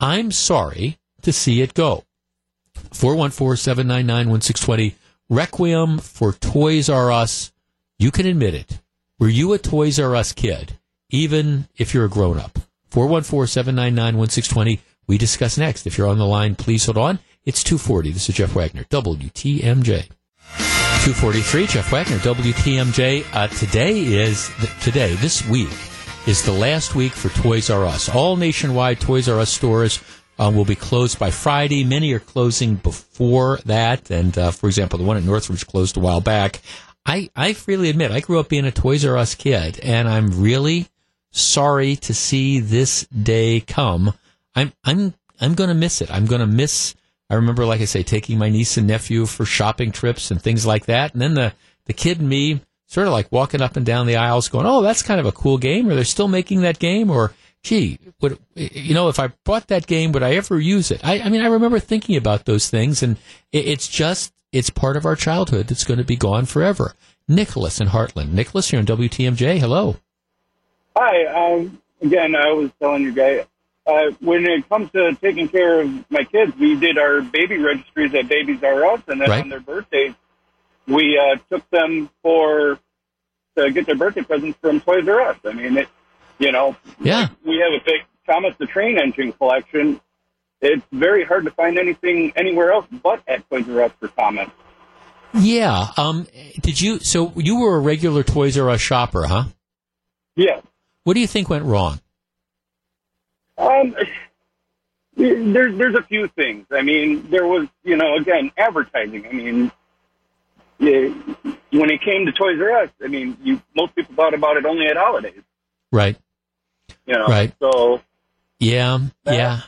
Speaker 1: I'm sorry to see it go. 414 799 1620. Requiem for Toys R Us. You can admit it. Were you a Toys R Us kid, even if you're a grown up? 414 799 1620. We discuss next. If you're on the line, please hold on. It's 240. This is Jeff Wagner, WTMJ. 243, Jeff Wagner, WTMJ. Uh, today is, today, this week, is the last week for Toys R Us. All nationwide Toys R Us stores uh, will be closed by Friday. Many are closing before that. And, uh, for example, the one at Northridge closed a while back. I, I freely admit, I grew up being a Toys R Us kid, and I'm really sorry to see this day come. I'm, I'm, I'm going to miss it. I'm going to miss I remember, like I say, taking my niece and nephew for shopping trips and things like that. And then the, the kid and me sort of like walking up and down the aisles going, Oh, that's kind of a cool game. Or they're still making that game. Or, gee, would, you know, if I bought that game, would I ever use it? I, I mean, I remember thinking about those things and it, it's just, it's part of our childhood that's going to be gone forever. Nicholas in Hartland. Nicholas, you're on WTMJ. Hello.
Speaker 11: Hi. Um, again, I was telling you guys, uh, when it comes to taking care of my kids, we did our baby registries at Babies R Us, and then
Speaker 1: Right.
Speaker 11: on their birthdays, we uh, took them for to get their birthday presents from Toys R Us. I mean, it, you know,
Speaker 1: Yeah.
Speaker 11: we have a big Thomas the Train Engine collection. It's very hard to find anything anywhere else but at Toys R Us for Thomas.
Speaker 1: Yeah. Um, did you, so you were a regular Toys R Us shopper, huh?
Speaker 11: Yeah.
Speaker 1: What do you think went wrong?
Speaker 11: Um, there's there's a few things. I mean, there was you know again advertising. I mean, yeah, when it came to Toys R Us, I mean, you most people thought about it only at holidays.
Speaker 1: Right.
Speaker 11: You know,
Speaker 1: Right.
Speaker 11: So
Speaker 1: Yeah, yeah,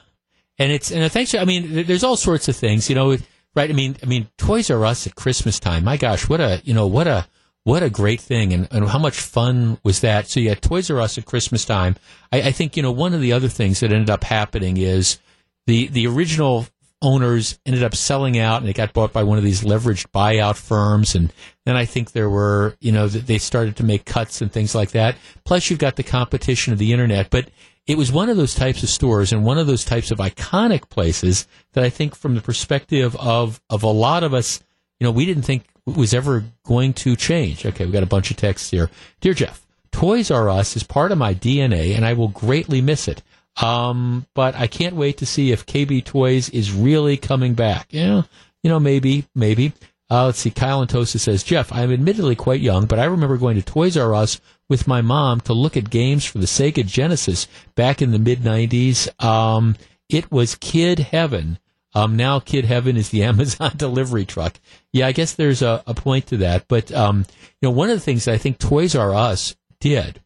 Speaker 1: and it's and thanks. I mean, there's all sorts of things, you know. Right? I mean, I mean, Toys R Us at Christmas time. My gosh, what a you know what a what a great thing, and, and how much fun was that? So yeah, Toys R Us at Christmas time. I, I think you know one of the other things that ended up happening is the the original owners ended up selling out, and it got bought by one of these leveraged buyout firms, and then I think there were you know they started to make cuts and things like that. Plus, you've got the competition of the internet, but it was one of those types of stores and one of those types of iconic places that I think, from the perspective of of a lot of us, you know, we didn't think it was ever going to change. Okay, we got a bunch of texts here, dear Jeff. Toys R Us is part of my DNA, and I will greatly miss it. Um, but I can't wait to see if KB Toys is really coming back. Yeah, you know, maybe, maybe. Uh, let's see. Kyle and says, Jeff, I'm admittedly quite young, but I remember going to Toys R Us with my mom to look at games for the Sega Genesis back in the mid 90s. Um, it was kid heaven. Um, now kid heaven is the Amazon delivery truck. Yeah, I guess there's a, a point to that. But, um, you know, one of the things I think Toys R Us did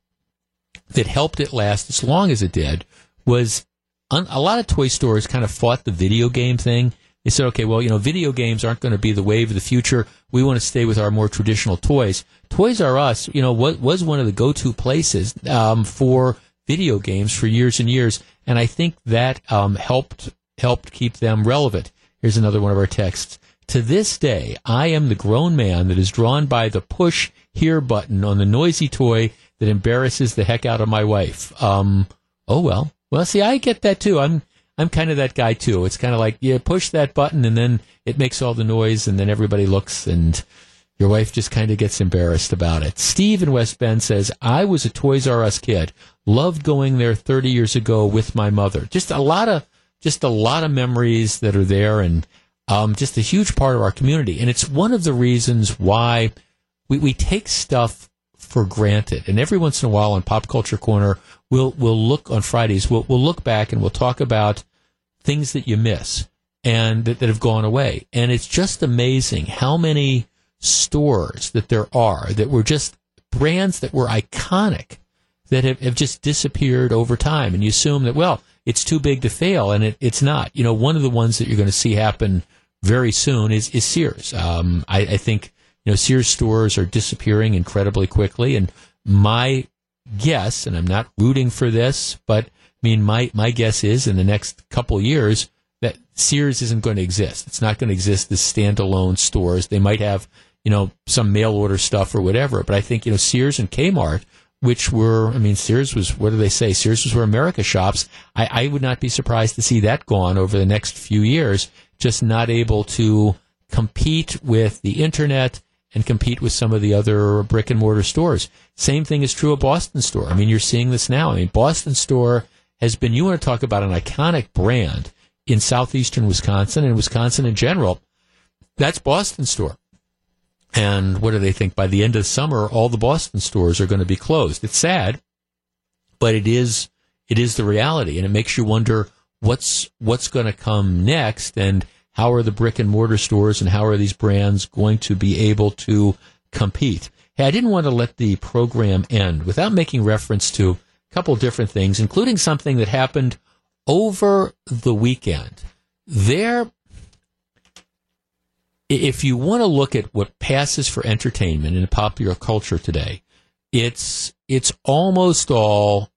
Speaker 1: that helped it last as long as it did was un- a lot of toy stores kind of fought the video game thing. They said, okay, well, you know, video games aren't going to be the wave of the future. We want to stay with our more traditional toys. Toys R Us, you know, was one of the go-to places um, for video games for years and years, and I think that um, helped helped keep them relevant. Here's another one of our texts. To this day, I am the grown man that is drawn by the push here button on the noisy toy that embarrasses the heck out of my wife. Um, oh well. Well, see, I get that too. I'm I'm kind of that guy too. It's kind of like you push that button and then it makes all the noise and then everybody looks and your wife just kind of gets embarrassed about it. Steve in West Bend says, I was a Toys R Us kid. Loved going there 30 years ago with my mother. Just a lot of, just a lot of memories that are there and um, just a huge part of our community. And it's one of the reasons why we, we take stuff for granted. And every once in a while on Pop Culture Corner, we'll, we'll look on Fridays, we'll, we'll look back and we'll talk about things that you miss and that, that have gone away. And it's just amazing how many stores that there are that were just brands that were iconic that have, have just disappeared over time. And you assume that, well, it's too big to fail, and it, it's not. You know, one of the ones that you're going to see happen very soon is, is Sears. Um, I, I think, you know, Sears stores are disappearing incredibly quickly. And my guess, and I'm not rooting for this, but I mean, my, my guess is in the next couple years that Sears isn't going to exist. It's not going to exist as standalone stores. They might have, you know, some mail order stuff or whatever. But I think, you know, Sears and Kmart, which were, I mean, Sears was, what do they say? Sears was where America shops. I, I would not be surprised to see that gone over the next few years, just not able to compete with the internet and compete with some of the other brick and mortar stores. Same thing is true of Boston Store. I mean, you're seeing this now. I mean, Boston Store has been, you want to talk about an iconic brand in southeastern Wisconsin and Wisconsin in general. That's Boston Store. And what do they think? By the end of summer, all the Boston stores are going to be closed. It's sad, but it is it is the reality, and it makes you wonder what's what's going to come next, and how are the brick and mortar stores and how are these brands going to be able to compete? Hey, I didn't want to let the program end without making reference to a couple different things, including something that happened over the weekend. There if you want to look at what passes for entertainment in popular culture today, it's it's almost all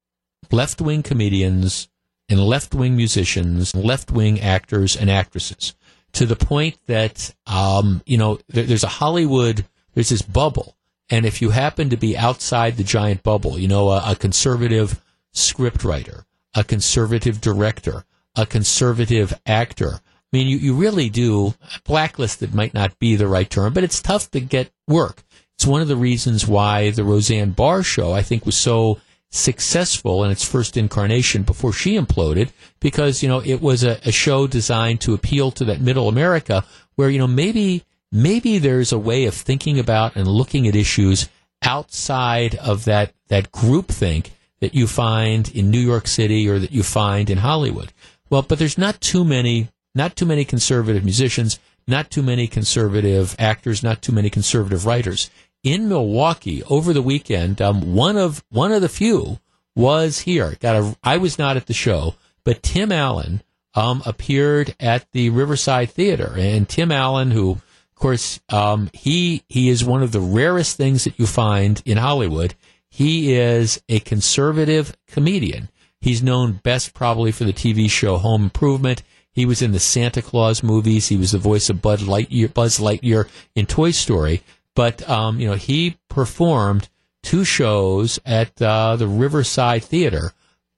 Speaker 1: left wing comedians and left wing musicians, left wing actors and actresses, to the point that um, you know there, there's a Hollywood, there's this bubble, and if you happen to be outside the giant bubble, you know, a, a conservative scriptwriter, a conservative director, a conservative actor, I mean, you, you really do, blacklisted might not be the right term, but it's tough to get work. It's one of the reasons why the Roseanne Barr show, I think, was so successful in its first incarnation before she imploded, because, you know, it was a, a show designed to appeal to that middle America where, you know, maybe, maybe there's a way of thinking about and looking at issues outside of that, that groupthink that you find in New York City or that you find in Hollywood. Well, but there's not too many not too many conservative musicians, not too many conservative actors, not too many conservative writers. In Milwaukee over the weekend, um, one of one of the few was here. Got a, I was not at the show, but Tim Allen um, appeared at the Riverside Theater, and Tim Allen, who of course um, he he is one of the rarest things that you find in Hollywood. He is a conservative comedian. He's known best probably for the TV show Home Improvement. He was in the Santa Claus movies. He was the voice of Bud Lightyear, Buzz Lightyear in Toy Story. But um, you know, he performed two shows at uh, the Riverside Theater.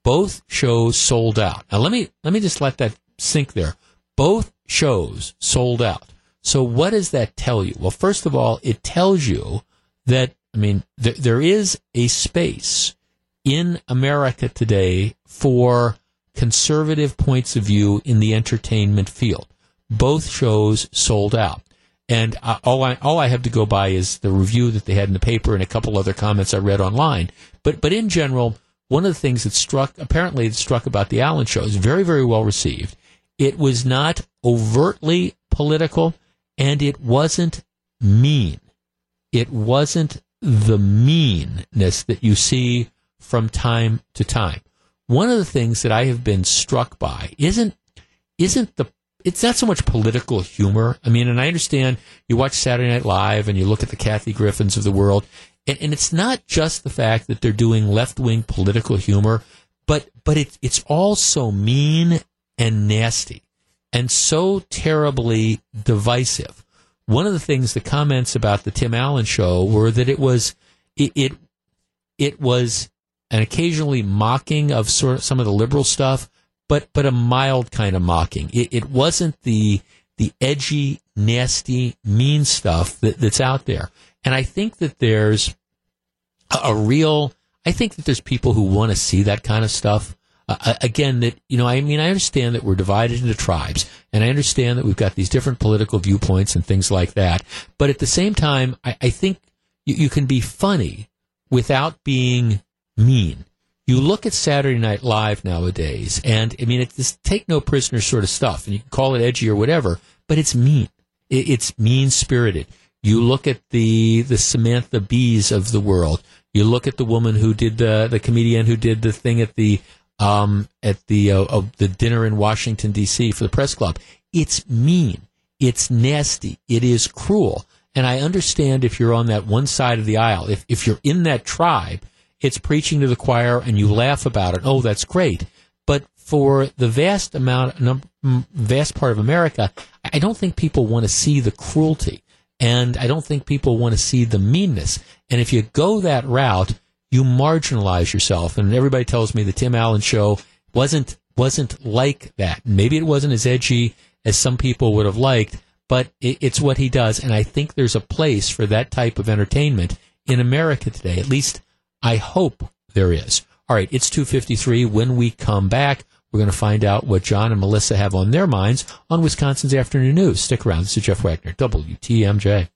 Speaker 1: Both shows sold out. Now let me let me just let that sink there. Both shows sold out. So what does that tell you? Well, first of all, it tells you that I mean th- there is a space in America today for conservative points of view in the entertainment field. Both shows sold out. And all I all I have to go by is the review that they had in the paper and a couple other comments I read online. But but in general, one of the things that struck apparently that struck about the Allen show is very very well received. It was not overtly political, and it wasn't mean. It wasn't the meanness that you see from time to time one of the things that I have been struck by isn't isn't the it's not so much political humor. I mean, and I understand you watch Saturday Night Live and you look at the Kathy Griffins of the world, and, and it's not just the fact that they're doing left wing political humor, but but it, it's also mean and nasty and so terribly divisive. One of the things, the comments about the Tim Allen show were that it was it, it, it was and occasionally mocking of sort of some of the liberal stuff, but but a mild kind of mocking. It, it wasn't the the edgy, nasty, mean stuff that, that's out there. And I think that there's a, a real. I think that there's people who want to see that kind of stuff. Uh, again, that you know, I mean, I understand that we're divided into tribes, and I understand that we've got these different political viewpoints and things like that. But at the same time, I, I think you, you can be funny without being mean. You look at Saturday Night Live nowadays, and I mean, it's this take no prisoner sort of stuff, and you can call it edgy or whatever, but it's mean. It's mean spirited. You look at the the Samantha Bees of the world. You look at the woman who did the the comedian who did the thing at the um, at the uh, the dinner in Washington D.C. for the press club. It's mean. It's nasty. It is cruel. And I understand if you're on that one side of the aisle, if if you're in that tribe it's preaching to the choir and you laugh about it. Oh, that's great. But for the vast amount, vast part of America, I don't think people want to see the cruelty, and I don't think people want to see the meanness. And if you go that route, you marginalize yourself. And everybody tells me the Tim Allen show wasn't wasn't like that. Maybe it wasn't as edgy as some people would have liked, but it, it's what he does. And I think there's a place for that type of entertainment in America today. At least I hope there is. All right, it's 253. When we come back, we're going to find out what John and Melissa have on their minds on Wisconsin's Afternoon News. Stick around. This is Jeff Wagner, WTMJ.